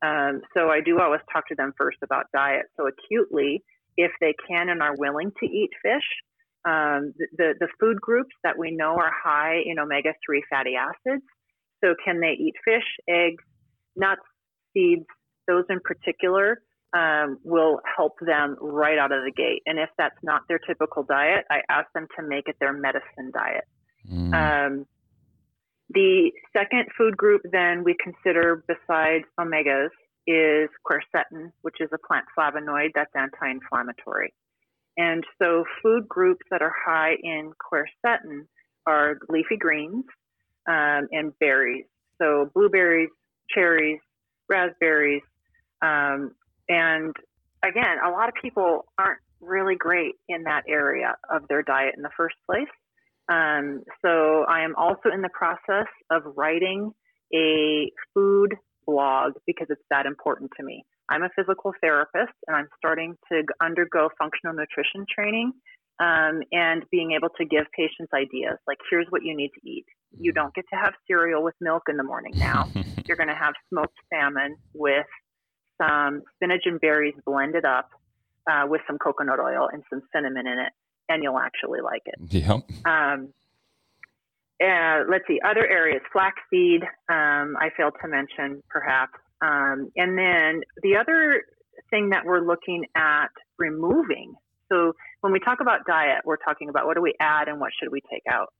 [SPEAKER 2] Um, so I do always talk to them first about diet. So acutely, if they can and are willing to eat fish, um, the, the food groups that we know are high in omega 3 fatty acids. So, can they eat fish, eggs, nuts, seeds? Those in particular um, will help them right out of the gate. And if that's not their typical diet, I ask them to make it their medicine diet. Mm. Um, the second food group, then, we consider besides omegas is quercetin, which is a plant flavonoid that's anti inflammatory. And so, food groups that are high in quercetin are leafy greens um, and berries. So, blueberries, cherries, raspberries. Um, and again, a lot of people aren't really great in that area of their diet in the first place. Um, so I am also in the process of writing a food blog because it's that important to me. I'm a physical therapist and I'm starting to undergo functional nutrition training um, and being able to give patients ideas like, here's what you need to eat. You don't get to have cereal with milk in the morning now. You're going to have smoked salmon with some spinach and berries blended up uh, with some coconut oil and some cinnamon in it and you'll actually like it.
[SPEAKER 1] Yep. Um,
[SPEAKER 2] uh, let's see, other areas, flaxseed, um, I failed to mention perhaps. Um, and then the other thing that we're looking at removing. So when we talk about diet, we're talking about what do we add and what should we take out.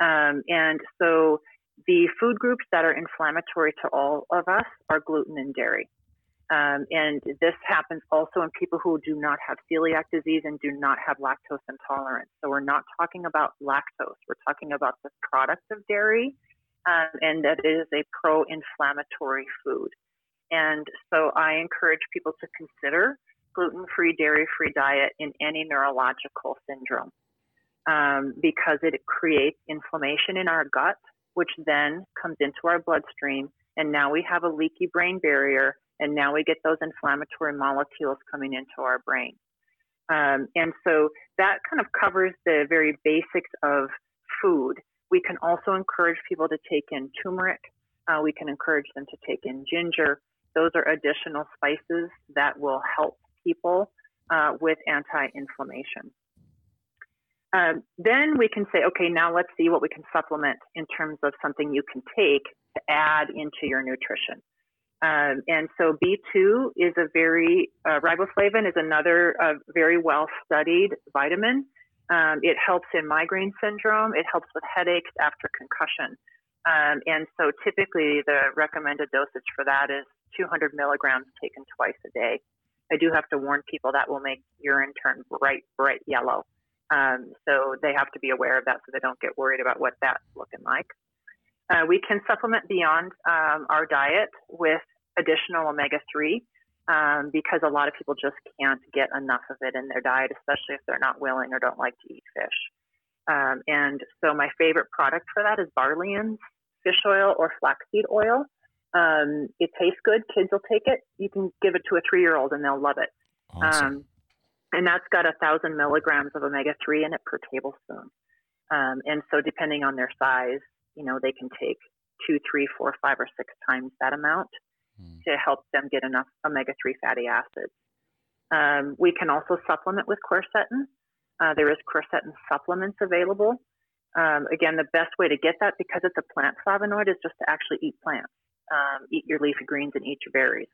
[SPEAKER 2] Um, and so the food groups that are inflammatory to all of us are gluten and dairy. Um, and this happens also in people who do not have celiac disease and do not have lactose intolerance. So we're not talking about lactose. We're talking about the product of dairy, um, and that is a pro-inflammatory food. And so I encourage people to consider gluten-free, dairy-free diet in any neurological syndrome um, because it creates inflammation in our gut, which then comes into our bloodstream, and now we have a leaky brain barrier and now we get those inflammatory molecules coming into our brain. Um, and so that kind of covers the very basics of food. We can also encourage people to take in turmeric. Uh, we can encourage them to take in ginger. Those are additional spices that will help people uh, with anti inflammation. Um, then we can say, okay, now let's see what we can supplement in terms of something you can take to add into your nutrition. Um, and so B2 is a very, uh, riboflavin is another uh, very well studied vitamin. Um, it helps in migraine syndrome. It helps with headaches after concussion. Um, and so typically the recommended dosage for that is 200 milligrams taken twice a day. I do have to warn people that will make urine turn bright, bright yellow. Um, so they have to be aware of that so they don't get worried about what that's looking like. Uh, we can supplement beyond um, our diet with additional omega 3 um, because a lot of people just can't get enough of it in their diet, especially if they're not willing or don't like to eat fish. Um, and so my favorite product for that is Barlean's fish oil or flaxseed oil. Um, it tastes good. Kids will take it. You can give it to a three year old and they'll love it. Awesome. Um, and that's got a thousand milligrams of omega 3 in it per tablespoon. Um, and so depending on their size, you know, they can take two, three, four, five, or six times that amount mm. to help them get enough omega 3 fatty acids. Um, we can also supplement with quercetin. Uh, there is quercetin supplements available. Um, again, the best way to get that because it's a plant flavonoid is just to actually eat plants, um, eat your leafy greens and eat your berries.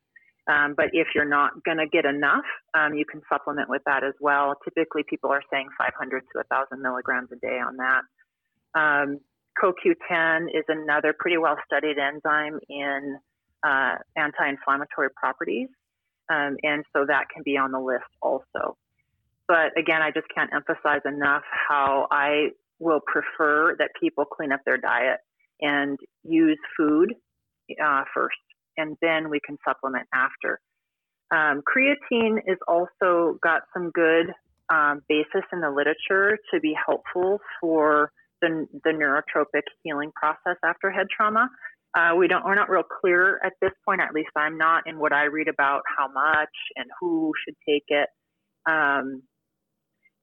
[SPEAKER 2] Um, but if you're not going to get enough, um, you can supplement with that as well. Typically, people are saying 500 to 1,000 milligrams a day on that. Um, CoQ10 is another pretty well studied enzyme in uh, anti inflammatory properties. Um, and so that can be on the list also. But again, I just can't emphasize enough how I will prefer that people clean up their diet and use food uh, first, and then we can supplement after. Um, creatine is also got some good um, basis in the literature to be helpful for the, the neurotrophic healing process after head trauma. Uh, we don't, we're not real clear at this point, at least I'm not, in what I read about how much and who should take it. Um,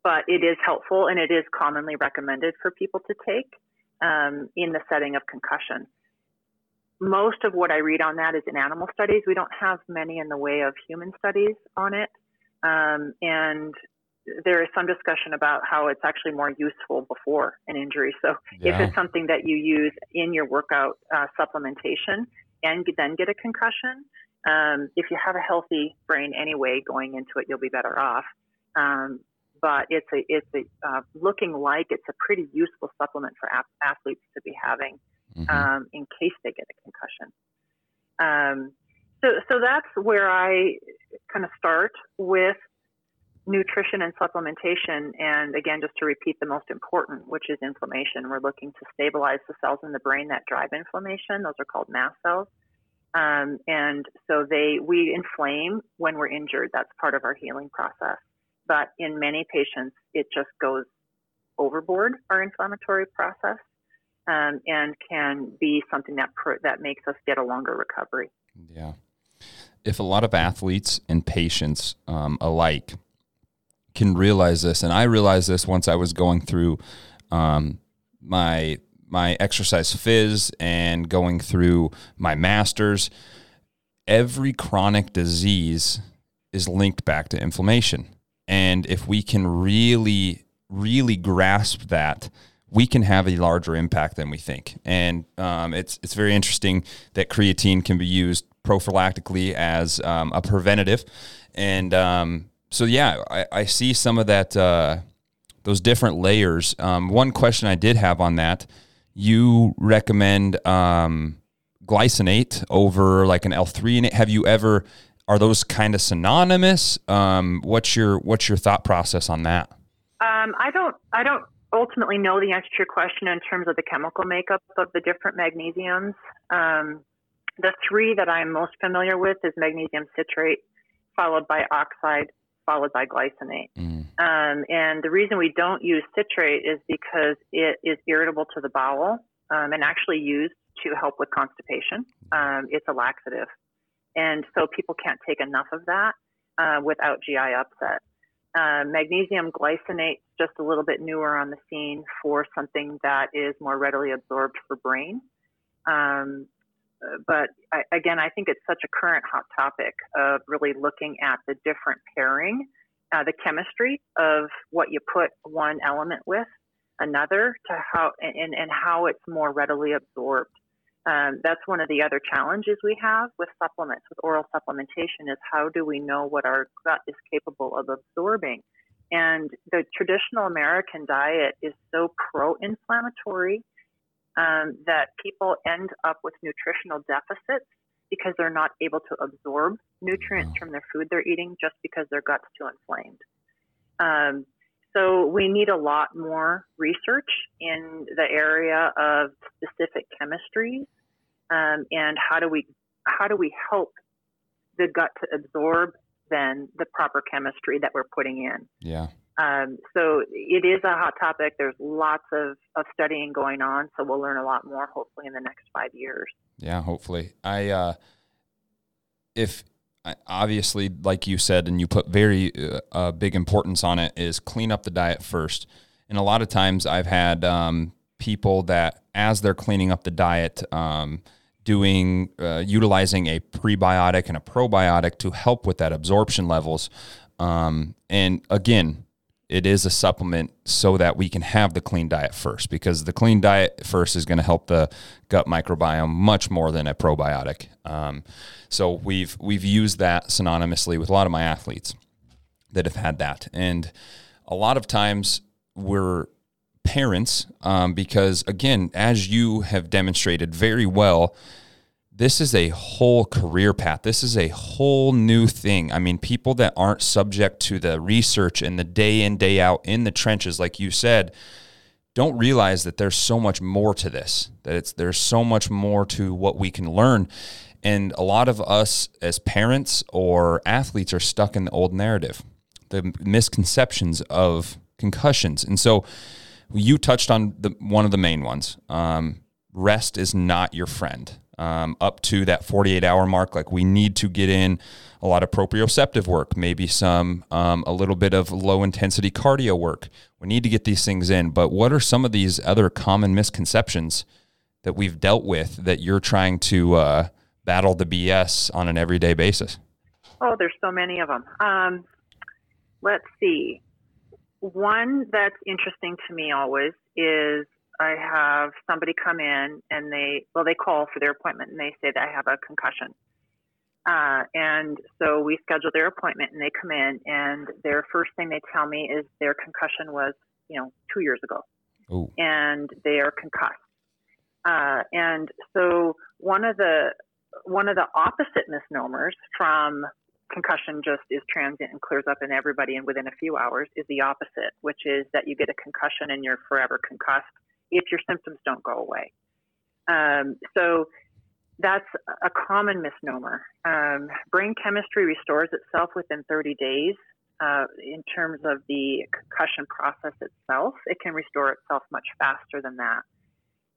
[SPEAKER 2] but it is helpful and it is commonly recommended for people to take um, in the setting of concussion. Most of what I read on that is in animal studies. We don't have many in the way of human studies on it. Um, and there is some discussion about how it's actually more useful before an injury. So yeah. if it's something that you use in your workout uh, supplementation and then get a concussion, um, if you have a healthy brain anyway going into it, you'll be better off. Um, but it's a it's a uh, looking like it's a pretty useful supplement for athletes to be having mm-hmm. um, in case they get a concussion. Um, so so that's where I kind of start with nutrition and supplementation. And again, just to repeat the most important, which is inflammation. We're looking to stabilize the cells in the brain that drive inflammation. Those are called mast cells. Um, and so they we inflame when we're injured. That's part of our healing process. But in many patients, it just goes overboard our inflammatory process um, and can be something that that makes us get a longer recovery.
[SPEAKER 1] Yeah. If a lot of athletes and patients um, alike can realize this, and I realized this once I was going through um, my my exercise phys and going through my masters. Every chronic disease is linked back to inflammation, and if we can really, really grasp that, we can have a larger impact than we think. And um, it's it's very interesting that creatine can be used prophylactically as um, a preventative, and um, so yeah, I, I see some of that uh, those different layers. Um, one question I did have on that: you recommend um, glycinate over like an L three? Have you ever? Are those kind of synonymous? Um, what's your what's your thought process on that?
[SPEAKER 2] Um, I don't I don't ultimately know the answer to your question in terms of the chemical makeup of the different magnesiums. Um, the three that I'm most familiar with is magnesium citrate, followed by oxide, followed by glycinate. Mm. Um, and the reason we don't use citrate is because it is irritable to the bowel um, and actually used to help with constipation. Um, it's a laxative. And so people can't take enough of that uh, without GI upset. Uh, magnesium glycinate just a little bit newer on the scene for something that is more readily absorbed for brain. Um, but I, again, I think it's such a current hot topic of really looking at the different pairing, uh, the chemistry of what you put one element with another to how and, and how it's more readily absorbed. Um, that's one of the other challenges we have with supplements, with oral supplementation, is how do we know what our gut is capable of absorbing? And the traditional American diet is so pro inflammatory um, that people end up with nutritional deficits because they're not able to absorb nutrients from their food they're eating just because their gut's too inflamed. Um, so we need a lot more research in the area of specific chemistries um, and how do we how do we help the gut to absorb then the proper chemistry that we're putting in.
[SPEAKER 1] Yeah.
[SPEAKER 2] Um, so it is a hot topic. There's lots of, of studying going on. So we'll learn a lot more hopefully in the next five years.
[SPEAKER 1] Yeah, hopefully. I, uh, if obviously, like you said, and you put very uh, uh, big importance on it, is clean up the diet first. And a lot of times I've had um, people that, as they're cleaning up the diet, um, doing uh, utilizing a prebiotic and a probiotic to help with that absorption levels. Um, and again, it is a supplement so that we can have the clean diet first because the clean diet first is going to help the gut microbiome much more than a probiotic. Um, so we've we've used that synonymously with a lot of my athletes that have had that, and a lot of times we're parents, um, because again, as you have demonstrated very well, this is a whole career path. This is a whole new thing. I mean, people that aren't subject to the research and the day in, day out in the trenches, like you said, don't realize that there's so much more to this, that it's there's so much more to what we can learn. And a lot of us as parents or athletes are stuck in the old narrative, the misconceptions of concussions. And so you touched on the one of the main ones. Um, rest is not your friend um, up to that 48 hour mark. Like we need to get in a lot of proprioceptive work, maybe some, um, a little bit of low intensity cardio work. We need to get these things in. But what are some of these other common misconceptions that we've dealt with that you're trying to uh, battle the BS on an everyday basis?
[SPEAKER 2] Oh, there's so many of them. Um, let's see. One that's interesting to me always is I have somebody come in and they, well, they call for their appointment and they say that I have a concussion. Uh, and so we schedule their appointment and they come in and their first thing they tell me is their concussion was, you know, two years ago.
[SPEAKER 1] Ooh.
[SPEAKER 2] And they are concussed. Uh, and so one of the, one of the opposite misnomers from concussion just is transient and clears up in everybody and within a few hours is the opposite, which is that you get a concussion and you're forever concussed if your symptoms don't go away. Um, so that's a common misnomer. Um, brain chemistry restores itself within 30 days. Uh, in terms of the concussion process itself, it can restore itself much faster than that.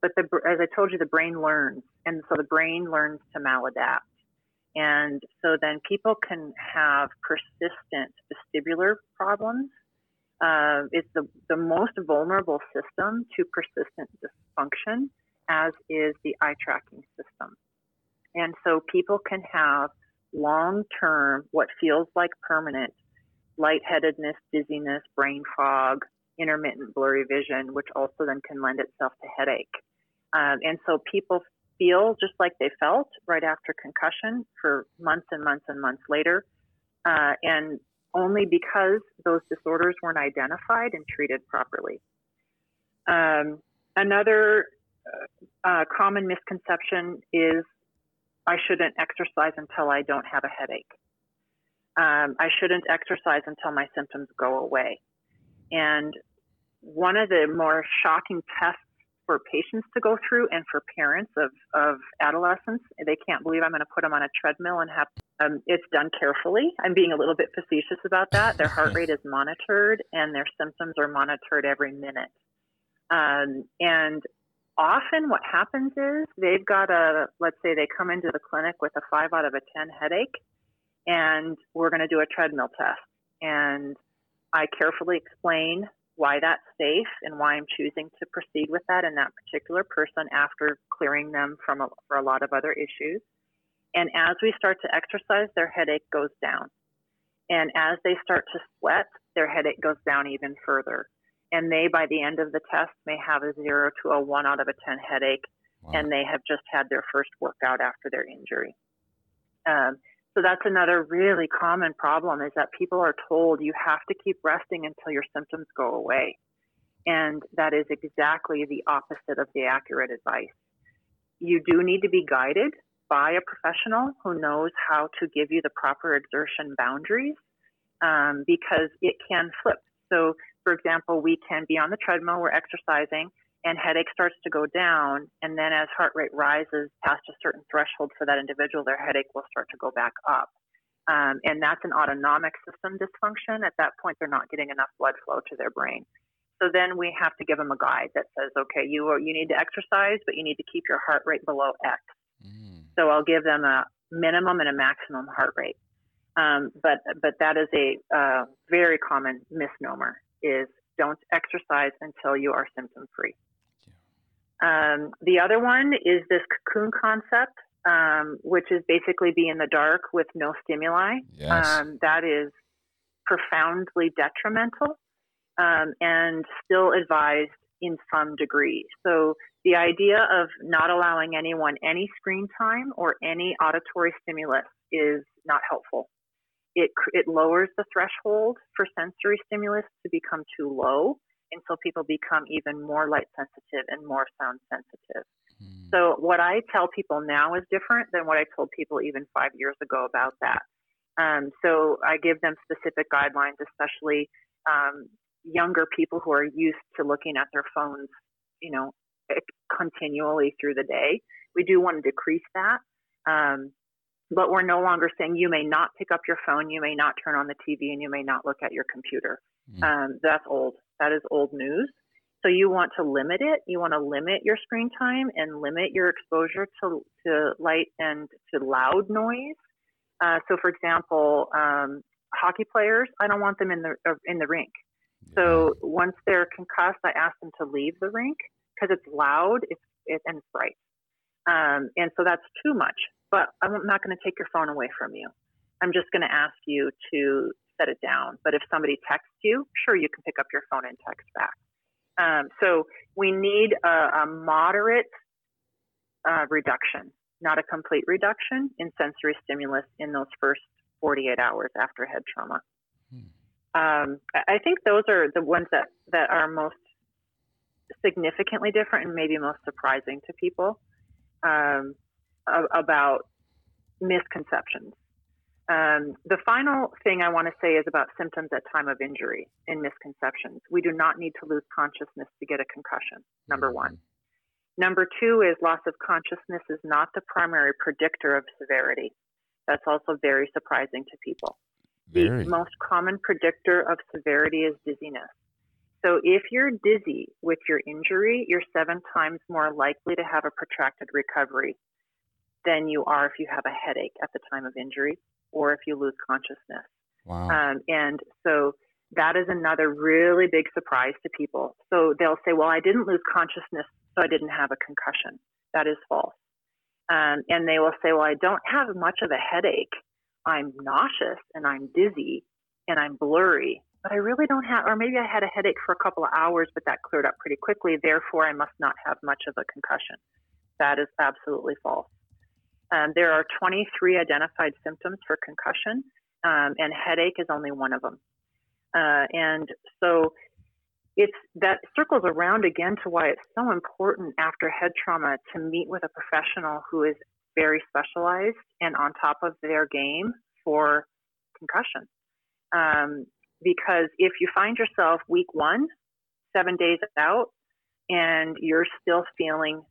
[SPEAKER 2] But the, as I told you, the brain learns, and so the brain learns to maladapt. And so then people can have persistent vestibular problems uh, is the, the most vulnerable system to persistent dysfunction, as is the eye tracking system. And so people can have long term, what feels like permanent lightheadedness, dizziness, brain fog, intermittent blurry vision, which also then can lend itself to headache. Um, and so people feel just like they felt right after concussion for months and months and months later. Uh, and only because those disorders weren't identified and treated properly. Um, another uh, uh, common misconception is I shouldn't exercise until I don't have a headache. Um, I shouldn't exercise until my symptoms go away. And one of the more shocking tests for patients to go through and for parents of, of adolescents. They can't believe I'm going to put them on a treadmill and have um, it's done carefully. I'm being a little bit facetious about that. Their heart rate is monitored and their symptoms are monitored every minute. Um, and often what happens is they've got a, let's say they come into the clinic with a five out of a 10 headache and we're going to do a treadmill test. And I carefully explain why that's safe and why I'm choosing to proceed with that in that particular person after clearing them from a, for a lot of other issues. And as we start to exercise, their headache goes down. And as they start to sweat, their headache goes down even further. And they, by the end of the test, may have a zero to a one out of a 10 headache, wow. and they have just had their first workout after their injury. Um, so that's another really common problem is that people are told you have to keep resting until your symptoms go away. And that is exactly the opposite of the accurate advice. You do need to be guided by a professional who knows how to give you the proper exertion boundaries um, because it can flip. So, for example, we can be on the treadmill, we're exercising, and headache starts to go down. And then as heart rate rises past a certain threshold for that individual, their headache will start to go back up. Um, and that's an autonomic system dysfunction. At that point, they're not getting enough blood flow to their brain. So then we have to give them a guide that says, okay, you are, you need to exercise, but you need to keep your heart rate below X. Mm. So I'll give them a minimum and a maximum heart rate. Um, but but that is a uh, very common misnomer: is don't exercise until you are symptom free. Um, the other one is this cocoon concept, um, which is basically be in the dark with no stimuli.
[SPEAKER 1] Yes.
[SPEAKER 2] Um, that is profoundly detrimental um, and still advised in some degree. So the idea of not allowing anyone any screen time or any auditory stimulus is not helpful. It, it lowers the threshold for sensory stimulus to become too low until people become even more light sensitive and more sound sensitive.
[SPEAKER 1] Hmm.
[SPEAKER 2] So what I tell people now is different than what I told people even five years ago about that. Um, so I give them specific guidelines, especially um, younger people who are used to looking at their phones, you know, continually through the day. We do want to decrease that. Um, but we're no longer saying you may not pick up your phone, you may not turn on the TV, and you may not look at your computer.
[SPEAKER 1] Mm.
[SPEAKER 2] Um, that's old. That is old news. So you want to limit it. You want to limit your screen time and limit your exposure to, to light and to loud noise. Uh, so, for example, um, hockey players, I don't want them in the uh, in the rink. So once they're concussed, I ask them to leave the rink because it's loud it's, it, and it's bright. Um, and so that's too much. But I'm not going to take your phone away from you. I'm just going to ask you to set it down. But if somebody texts you, sure, you can pick up your phone and text back. Um, so we need a, a moderate uh, reduction, not a complete reduction in sensory stimulus in those first 48 hours after head trauma. Um, I think those are the ones that, that are most significantly different and maybe most surprising to people um, about misconceptions. Um, the final thing I want to say is about symptoms at time of injury and misconceptions. We do not need to lose consciousness to get a concussion, number one. Number two is loss of consciousness is not the primary predictor of severity. That's also very surprising to people.
[SPEAKER 1] Very.
[SPEAKER 2] The most common predictor of severity is dizziness. So if you're dizzy with your injury, you're seven times more likely to have a protracted recovery than you are if you have a headache at the time of injury or if you lose consciousness.
[SPEAKER 1] Wow.
[SPEAKER 2] Um, and so that is another really big surprise to people. So they'll say, well, I didn't lose consciousness, so I didn't have a concussion. That is false. Um, and they will say, well, I don't have much of a headache. I'm nauseous and I'm dizzy and I'm blurry, but I really don't have, or maybe I had a headache for a couple of hours, but that cleared up pretty quickly. Therefore, I must not have much of a concussion. That is absolutely false. Um, there are 23 identified symptoms for concussion, um, and headache is only one of them. Uh, and so it's that circles around again to why it's so important after head trauma to meet with a professional who is very specialized and on top of their game for concussion. Um, because if you find yourself week one, seven days out, and you're still feeling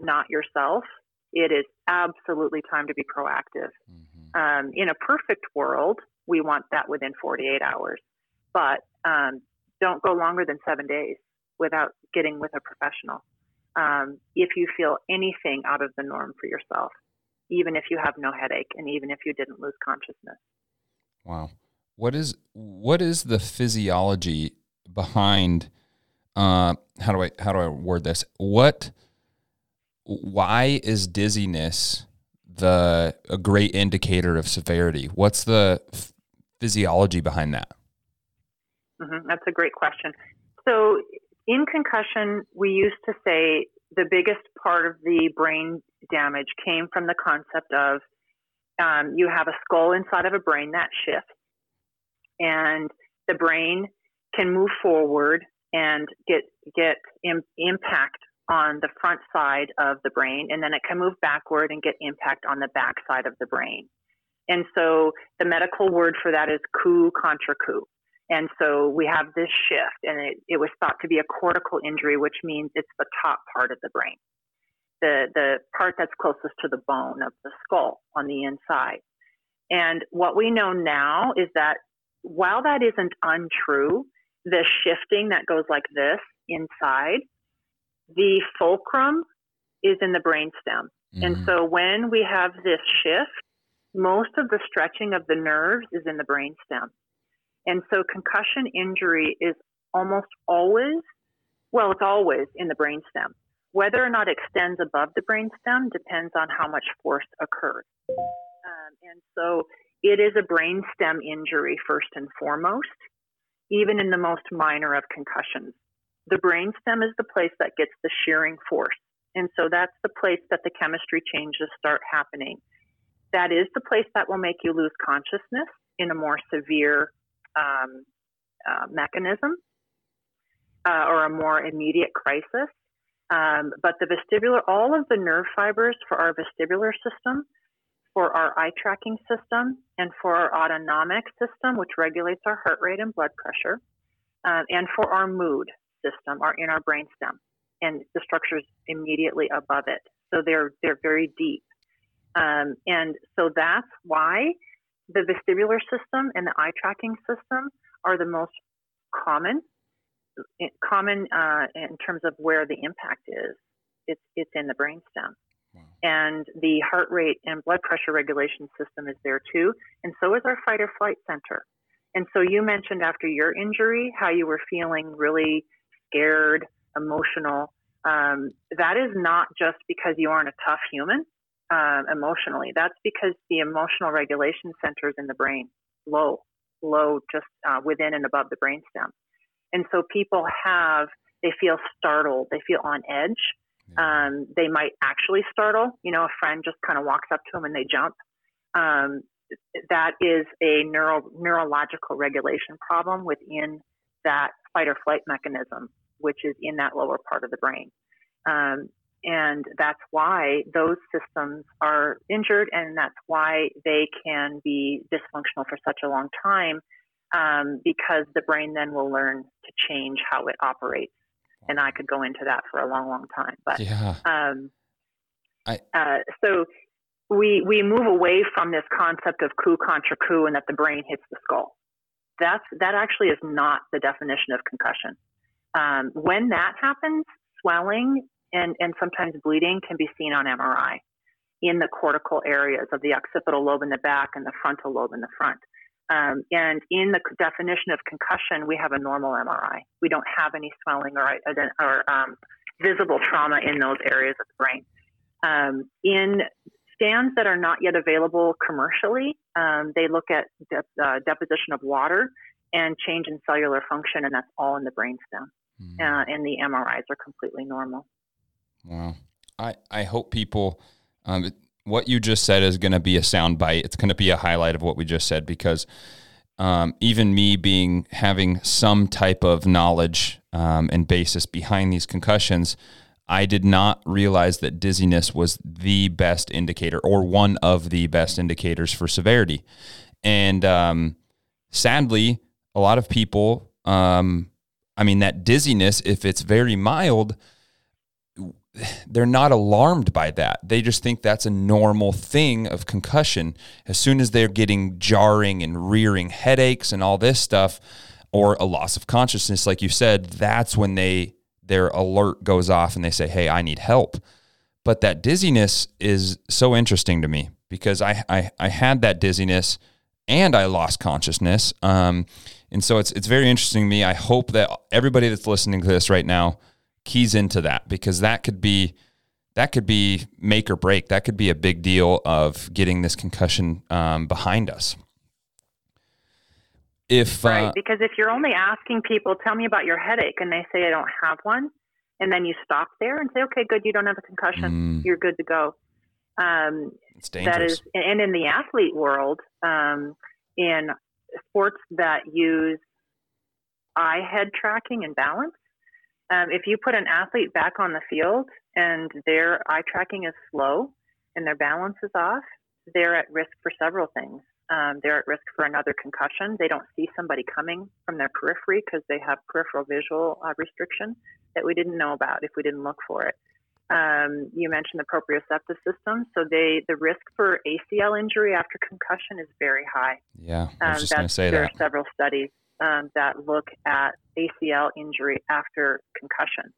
[SPEAKER 2] not yourself, it is absolutely time to be proactive.
[SPEAKER 1] Mhm.
[SPEAKER 2] Um, in a perfect world, we want that within 48 hours, but um, don't go longer than seven days without getting with a professional. Um, if you feel anything out of the norm for yourself, even if you have no headache and even if you didn't lose consciousness.
[SPEAKER 1] Wow. What is what is the physiology behind uh how do I how do I word this? What why is dizziness the a great indicator of severity? What's the f- physiology behind that?
[SPEAKER 2] hmm That's a great question. So, in concussion, we used to say the biggest part of the brain damage came from the concept of um, you have a skull inside of a brain that shifts, and the brain can move forward and get get Im- impact on the front side of the brain, and then it can move backward and get impact on the back side of the brain. And so the medical word for that is coup contra coup. And so we have this shift, and it, it was thought to be a cortical injury, which means it's the top part of the brain, the, the part that's closest to the bone of the skull on the inside. And what we know now is that while that isn't untrue, the shifting that goes like this inside, the fulcrum is in the brainstem. And
[SPEAKER 1] Mhm.
[SPEAKER 2] so when we have this shift, most of the stretching of the nerves is in the brainstem. And so concussion injury is almost always, well, it's always in the brainstem. Whether or not it extends above the brainstem depends on how much force occurred. Um, and so it is a brainstem injury first and foremost, even in the most minor of concussions. The brainstem is the place that gets the shearing force. And so that's the place that the chemistry changes start happening. That is the place that will make you lose consciousness in a more severe um, uh, mechanism. uh, or a more immediate crisis. Um, but the vestibular, all of the nerve fibers for our vestibular system, for our eye tracking system, and for our autonomic system, which regulates our heart rate and blood pressure, uh, and for our mood system are in our brainstem, and the structures immediately above it. So they're they're very deep, um, and so that's why the vestibular system and the eye tracking system are the most common common uh, in terms of where the impact is. It's it's in the brainstem, wow. and the heart rate and blood pressure regulation system is there too, and so is our fight or flight center. And so you mentioned after your injury how you were feeling really scared, emotional. Um, that is not just because you aren't a tough human uh, emotionally. That's because the emotional regulation centers in the brain low, low, just uh, within and above the brainstem. And so people have, they feel startled, they feel on edge. Um, they might actually startle. You know, a friend just kind of walks up to them and they jump. Um, that is a neuro, neurological regulation problem within that fight or flight mechanism, which is in that lower part of the brain. Um, and that's why those systems are injured, and that's why they can be dysfunctional for such a long time um, because the brain then will learn to change how it operates. And I could go into that for a long, long time. But yeah. Um, I, uh, so we we move away from this concept of coup contrecoup and that the brain hits the skull. That's that actually is not the definition of concussion. Um, when that happens, swelling and, and sometimes bleeding can be seen on MRI in the cortical areas of the occipital lobe in the back and the frontal lobe in the front. Um, and in the definition of concussion, we have a normal MRI. We don't have any swelling or, or um, visible trauma in those areas of the brain. Um, in scans that are not yet available commercially, um, they look at de- uh, deposition of water and change in cellular function, and that's all in the brainstem. Mm. Uh, and the MRIs are completely normal.
[SPEAKER 1] Wow. I, I hope people, um, what you just said is going to be a sound bite. It's going to be a highlight of what we just said because um, even me being having some type of knowledge um, and basis behind these concussions, I did not realize that dizziness was the best indicator or one of the best indicators for severity. And um, sadly, a lot of people, um, I mean, that dizziness, if it's very mild, they're not alarmed by that. They just think that's a normal thing of concussion. As soon as they're getting jarring and rearing headaches and all this stuff, or a loss of consciousness, like you said, that's when they their alert goes off and they say, "Hey, I need help." But that dizziness is so interesting to me because I I, I had that dizziness and I lost consciousness. Um, and so it's it's very interesting to me. I hope that everybody that's listening to this right now keys into that because that could be that could be make or break. That could be a big deal of getting this concussion um, behind us. If
[SPEAKER 2] right, uh, because if you're only asking people, tell me about your headache, and they say I don't have one, and then you stop there and say, okay, good, you don't have a concussion, mm, you're good to go. Um,
[SPEAKER 1] it's dangerous. That is,
[SPEAKER 2] and in the athlete world, um, in sports that use eye head tracking and balance, um, if you put an athlete back on the field and their eye tracking is slow and their balance is off, they're at risk for several things. Um, they're at risk for another concussion. They don't see somebody coming from their periphery because they have peripheral visual uh, restriction that we didn't know about if we didn't look for it. Um, you mentioned the proprioceptive system, so they the risk for ACL injury after concussion is very high.
[SPEAKER 1] Yeah, I was um, just going to say
[SPEAKER 2] there
[SPEAKER 1] that.
[SPEAKER 2] There are several studies um, that look at ACL injury after concussion.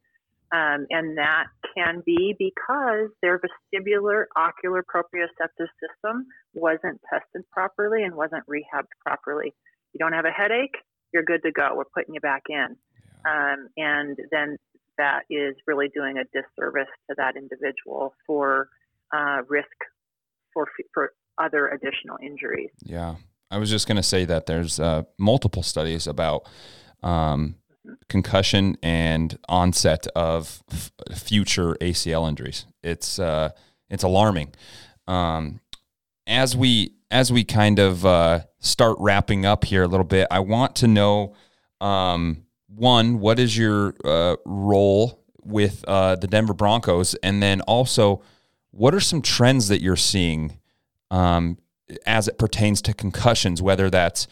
[SPEAKER 2] Um, and that can be because their vestibular ocular proprioceptive system wasn't tested properly and wasn't rehabbed properly. You don't have a headache, you're good to go. We're putting you back in. Um, and then that is really doing a disservice to that individual for uh, risk for, for other additional injuries.
[SPEAKER 1] Yeah. I was just going to say that there's uh, multiple studies about um, concussion and onset of f- future ACL injuries. It's uh, it's alarming. Um, as we as we kind of uh, start wrapping up here a little bit, I want to know um, one, what is your uh, role with uh, the Denver Broncos, and then also, what are some trends that you're seeing um, as it pertains to concussions, whether that's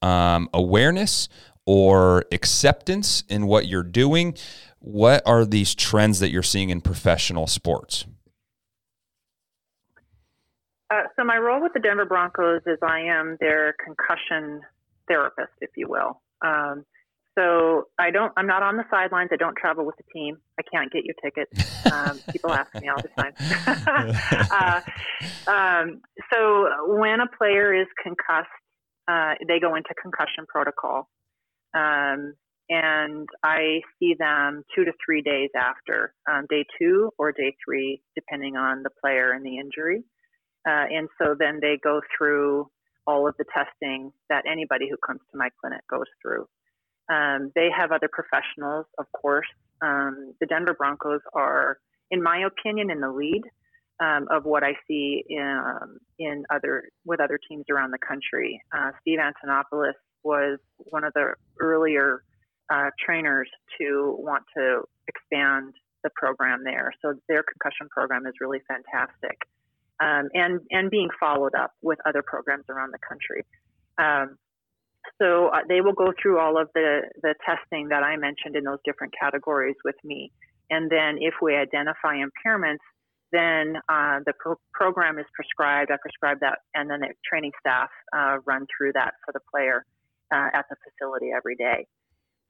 [SPEAKER 1] um, awareness or acceptance in what you're doing? What are these trends that you're seeing in professional sports?
[SPEAKER 2] Uh, so my role with the Denver Broncos is I am their concussion therapist, if you will. Um, so I don't. I'm not on the sidelines. I don't travel with the team. I can't get your tickets. Um, people ask me all the time. uh, um, so when a player is concussed, uh, they go into concussion protocol, um, and I see them two to three days after um, day two or day three, depending on the player and the injury. Uh, and so then they go through all of the testing that anybody who comes to my clinic goes through. Um, they have other professionals, of course. Um, the Denver Broncos are, in my opinion, in the lead um, of what I see in, um, in other with other teams around the country. Uh, Steve Antonopulos was one of the earlier uh, trainers to want to expand the program there. So their concussion program is really fantastic um, and and being followed up with other programs around the country. So uh, they will go through all of the the testing that I mentioned in those different categories with me, and then if we identify impairments, then uh, the pro- program is prescribed. I prescribe that, and then the training staff uh, run through that for the player uh, at the facility every day.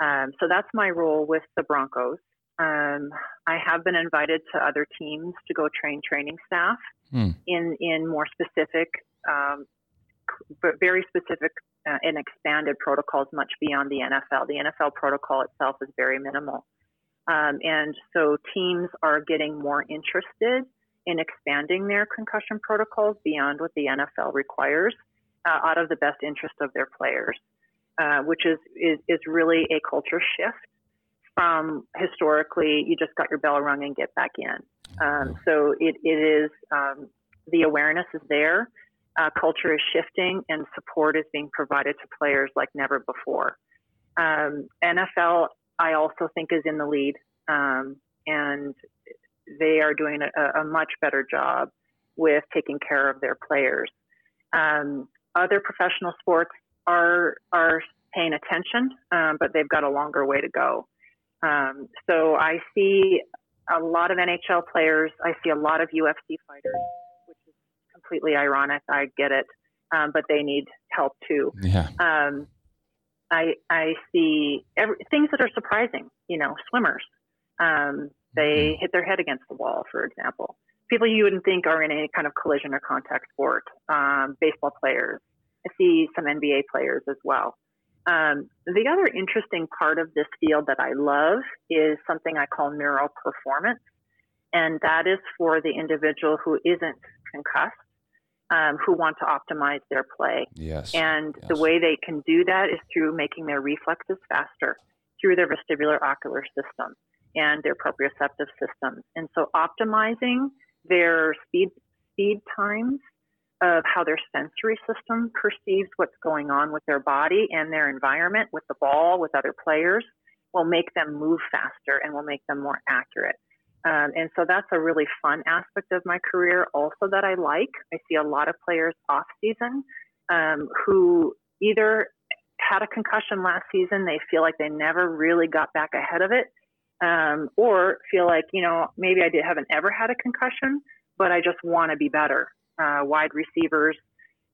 [SPEAKER 2] Um, so that's my role with the Broncos. Um, I have been invited to other teams to go train training staff hmm. in in more specific, um, very specific uh, and expanded protocols, much beyond the NFL. The NFL protocol itself is very minimal, um, and so teams are getting more interested in expanding their concussion protocols beyond what the NFL requires, uh, out of the best interest of their players, uh, which is, is is really a culture shift from historically you just got your bell rung and get back in. Um, so it, it is um, the awareness is there, uh, culture is shifting, and support is being provided to players like never before. Um, NFL, I also think, is in the lead, um, and they are doing a, a, much better job with taking care of their players. Um, other professional sports are are paying attention, um, but they've got a longer way to go. Um, so I see a lot of NHL players. I see a lot of UFC fighters, completely ironic. I get it, um, but they need help too.
[SPEAKER 1] Yeah.
[SPEAKER 2] Um, I I see every, things that are surprising. You know, swimmers. Um, they mm-hmm. hit their head against the wall, for example. People you wouldn't think are in any kind of collision or contact sport. Um, baseball players. I see some NBA players as well. Um, the other interesting part of this field that I love is something I call neural performance, and that is for the individual who isn't concussed, um, who want to optimize their play.
[SPEAKER 1] Yes.
[SPEAKER 2] And
[SPEAKER 1] yes.
[SPEAKER 2] the way they can do that is through making their reflexes faster through their vestibular ocular system and their proprioceptive system. And so optimizing their speed speed times of how their sensory system perceives what's going on with their body and their environment, with the ball, with other players, will make them move faster and will make them more accurate. Um, and so that's a really fun aspect of my career, also that I like. I see a lot of players off season um, who either had a concussion last season, they feel like they never really got back ahead of it, um, or feel like, you know, maybe I did, haven't ever had a concussion, but I just want to be better uh, wide receivers,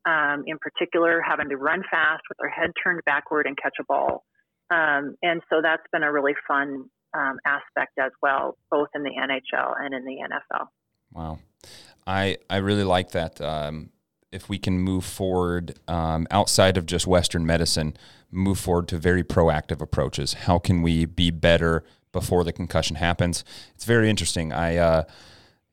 [SPEAKER 2] um, in particular, having to run fast with their head turned backward and catch a ball. Um, and so that's been a really fun um, aspect as well, both in the NHL and in the NFL.
[SPEAKER 1] Wow, I I really like that. Um, if we can move forward um, outside of just Western medicine, move forward to very proactive approaches. How can we be better before the concussion happens? It's very interesting. I. Uh,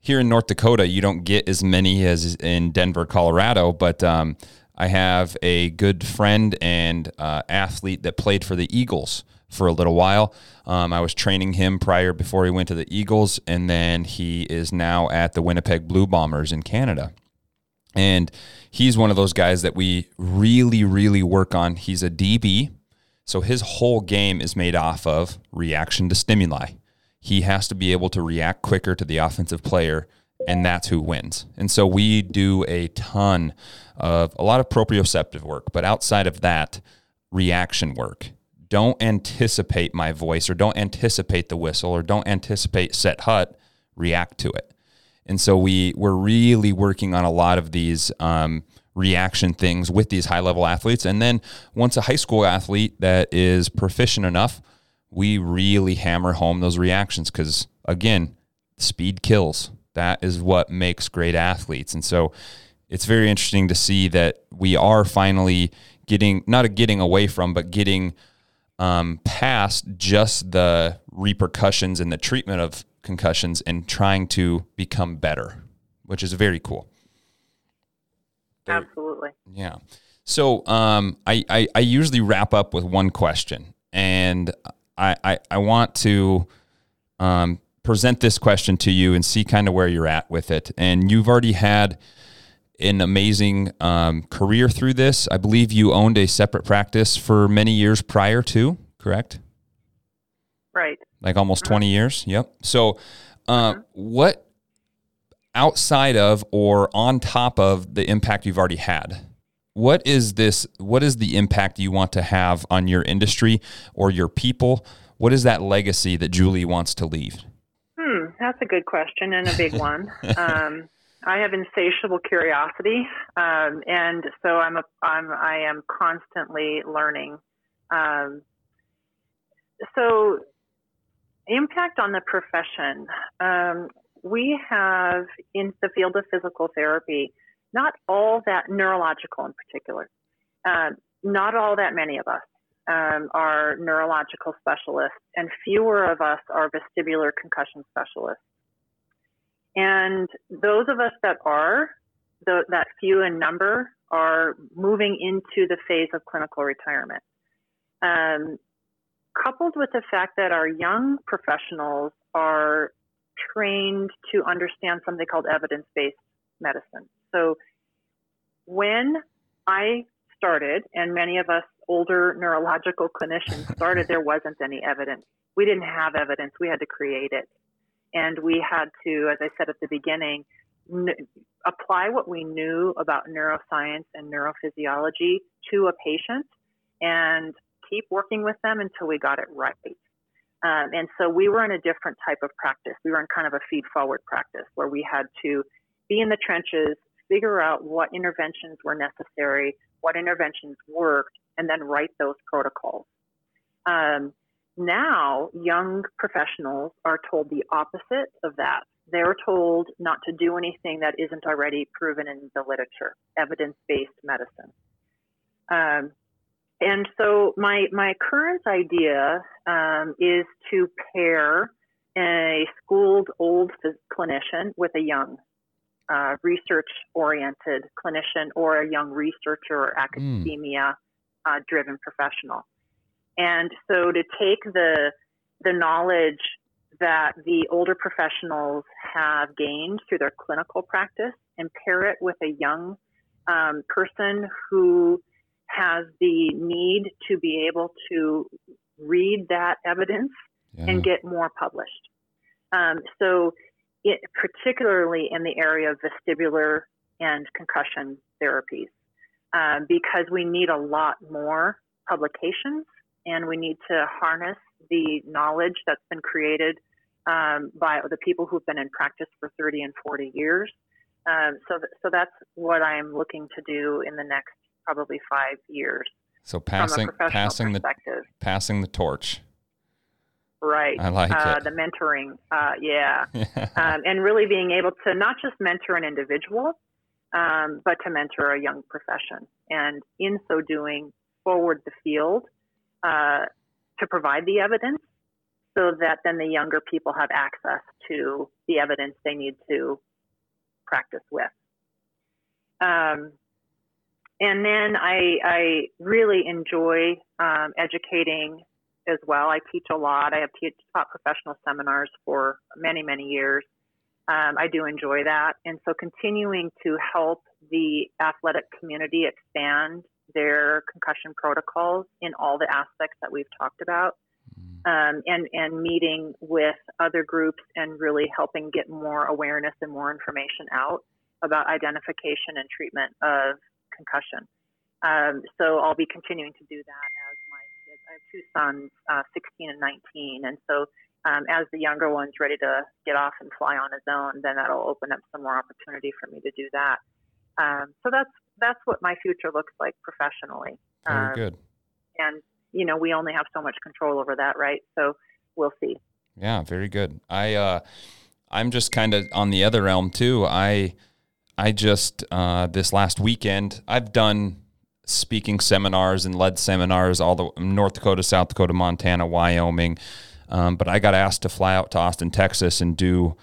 [SPEAKER 1] here in North Dakota, you don't get as many as in Denver, Colorado, but um, I have a good friend and uh, athlete that played for the Eagles for a little while. Um, I was training him prior before he went to the Eagles, and then he is now at the Winnipeg Blue Bombers in Canada. And he's one of those guys that we really, really work on. He's a DB, So his whole game is made off of reaction to stimuli. He has to be able to react quicker to the offensive player, and that's who wins. And so we do a ton of a lot of proprioceptive work, but outside of that, reaction work. Don't anticipate my voice or don't anticipate the whistle or don't anticipate set hut, react to it. And so we we're really working on a lot of these um, reaction things with these high level athletes. And then once a high school athlete that is proficient enough, we really hammer home those reactions because, again, speed kills. That is what makes great athletes. And so it's very interesting to see that we are finally getting, not getting away from, but getting um, past just the repercussions and the treatment of concussions and trying to become better, which is very cool.
[SPEAKER 2] Absolutely.
[SPEAKER 1] Yeah. So um, I, I, I usually wrap up with one question, and I I, I want to um, present this question to you and see kind of where you're at with it. And you've already had an amazing um, career through this. I believe you owned a separate practice for many years prior to, correct?
[SPEAKER 2] Right.
[SPEAKER 1] Like almost 20 years. Yep. So, uh, what outside of or on top of the impact you've already had, what is this? What is the impact you want to have on your industry or your people? What is that legacy that Julie wants to leave?
[SPEAKER 2] Hmm, that's a good question and a big one. um, I have insatiable curiosity, um, and so I'm a I'm I am constantly learning. Um, so, impact on the profession. Um, we have in the field of physical therapy, not all that neurological in particular, uh, not all that many of us um, are neurological specialists, and fewer of us are vestibular concussion specialists. And those of us that are, the, that few in number, are moving into the phase of clinical retirement. Um, coupled with the fact that our young professionals are trained to understand something called evidence based medicine. So when I started, and many of us older neurological clinicians started, there wasn't any evidence. We didn't have evidence, we had to create it. And we had to, as I said at the beginning, n- apply what we knew about neuroscience and neurophysiology to a patient and keep working with them until we got it right. Um, and so we were in a different type of practice. We were in kind of a feed forward practice where we had to be in the trenches, figure out what interventions were necessary, what interventions worked, and then write those protocols. Um, now, young professionals are told the opposite of that. They're told not to do anything that isn't already proven in the literature, evidence based medicine. Um, and so my my current idea um, is to pair a schooled old clinician with a young uh, research oriented clinician or a young researcher or hmm. academia uh, driven professional. And so to take the the knowledge that the older professionals have gained through their clinical practice and pair it with a young um, person who has the need to be able to read that evidence yeah. and get more published. Um, so, it, particularly in the area of vestibular and concussion therapies, um, because we need a lot more publications and we need to harness the knowledge that's been created um, by the people who've been in practice for 30 and 40 years. Um, so, th- so that's what I'm looking to do in the next probably five years.
[SPEAKER 1] So passing passing the passing the torch.
[SPEAKER 2] Right.
[SPEAKER 1] I like uh,
[SPEAKER 2] it. The mentoring, uh, yeah, um, and really being able to not just mentor an individual, um, but to mentor a young profession, and in so doing, forward the field uh, to provide the evidence, so that then the younger people have access to the evidence they need to practice with. Um, and then I, I really enjoy um, educating as well. I teach a lot. I have taught professional seminars for many, many years. Um, I do enjoy that. And so continuing to help the athletic community expand their concussion protocols in all the aspects that we've talked about. Um, and and meeting with other groups and really helping get more awareness and more information out about identification and treatment of concussion. Um, so I'll be continuing to do that as my kids. I have two sons, uh, 16 and 19, and so um, as the younger one's ready to get off and fly on his own, then that'll open up some more opportunity for me to do that. Um, so that's that's what my future looks like professionally.
[SPEAKER 1] Very
[SPEAKER 2] Um,
[SPEAKER 1] good.
[SPEAKER 2] And you know, we only have so much control over that, right? So we'll see.
[SPEAKER 1] Yeah, very good. I uh I'm just kind of on the other realm too. I I just uh this last weekend I've done speaking seminars and led seminars all the North Dakota, South Dakota, Montana, Wyoming. Um, but I got asked to fly out to Austin, Texas and do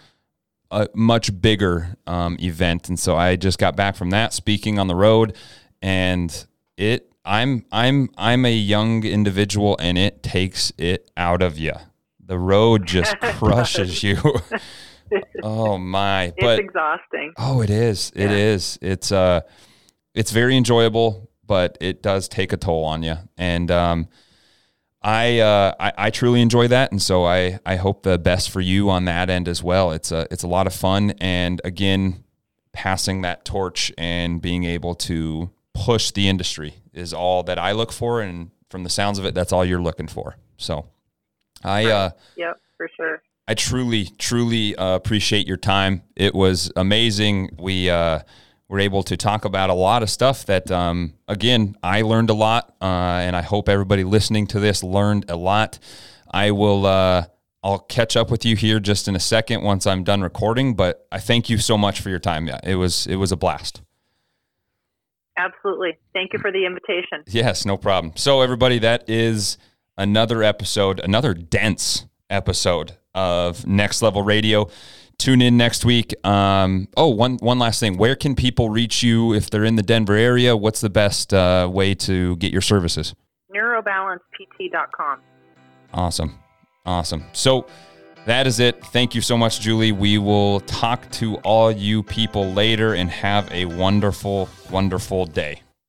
[SPEAKER 1] a much bigger um, event. And so I just got back from that speaking on the road and it I'm I'm I'm a young individual and it takes it out of you. The road just crushes you. oh my.
[SPEAKER 2] It's
[SPEAKER 1] But
[SPEAKER 2] exhausting.
[SPEAKER 1] oh it is. It
[SPEAKER 2] Yeah.
[SPEAKER 1] is. It's uh it's very enjoyable, but it does take a toll on you. And um I, uh, I I truly enjoy that, and so I, I hope the best for you on that end as well. It's a it's a lot of fun, and again, passing that torch and being able to push the industry is all that I look for, and from the sounds of it, that's all you're looking for. So, I uh,
[SPEAKER 2] Yep, for sure.
[SPEAKER 1] I truly, truly uh, appreciate your time. It was amazing. We uh, were able to talk about a lot of stuff that, um, again, I learned a lot, uh, and I hope everybody listening to this learned a lot. I will. Uh, I'll catch up with you here just in a second once I'm done recording. But I thank you so much for your time. Yeah, it was it was a blast.
[SPEAKER 2] Absolutely. Thank you for the invitation.
[SPEAKER 1] Yes, no problem. So, everybody, that is another episode, another dense episode of Next Level Radio. Tune in next week. Um, oh, one one last thing. Where can people reach you if they're in the Denver area? What's the best uh, way to get your services?
[SPEAKER 2] Neurobalancept.com.
[SPEAKER 1] Awesome, awesome. So that is it. Thank you so much, Julie. We will talk to all you people later and have a wonderful, wonderful day.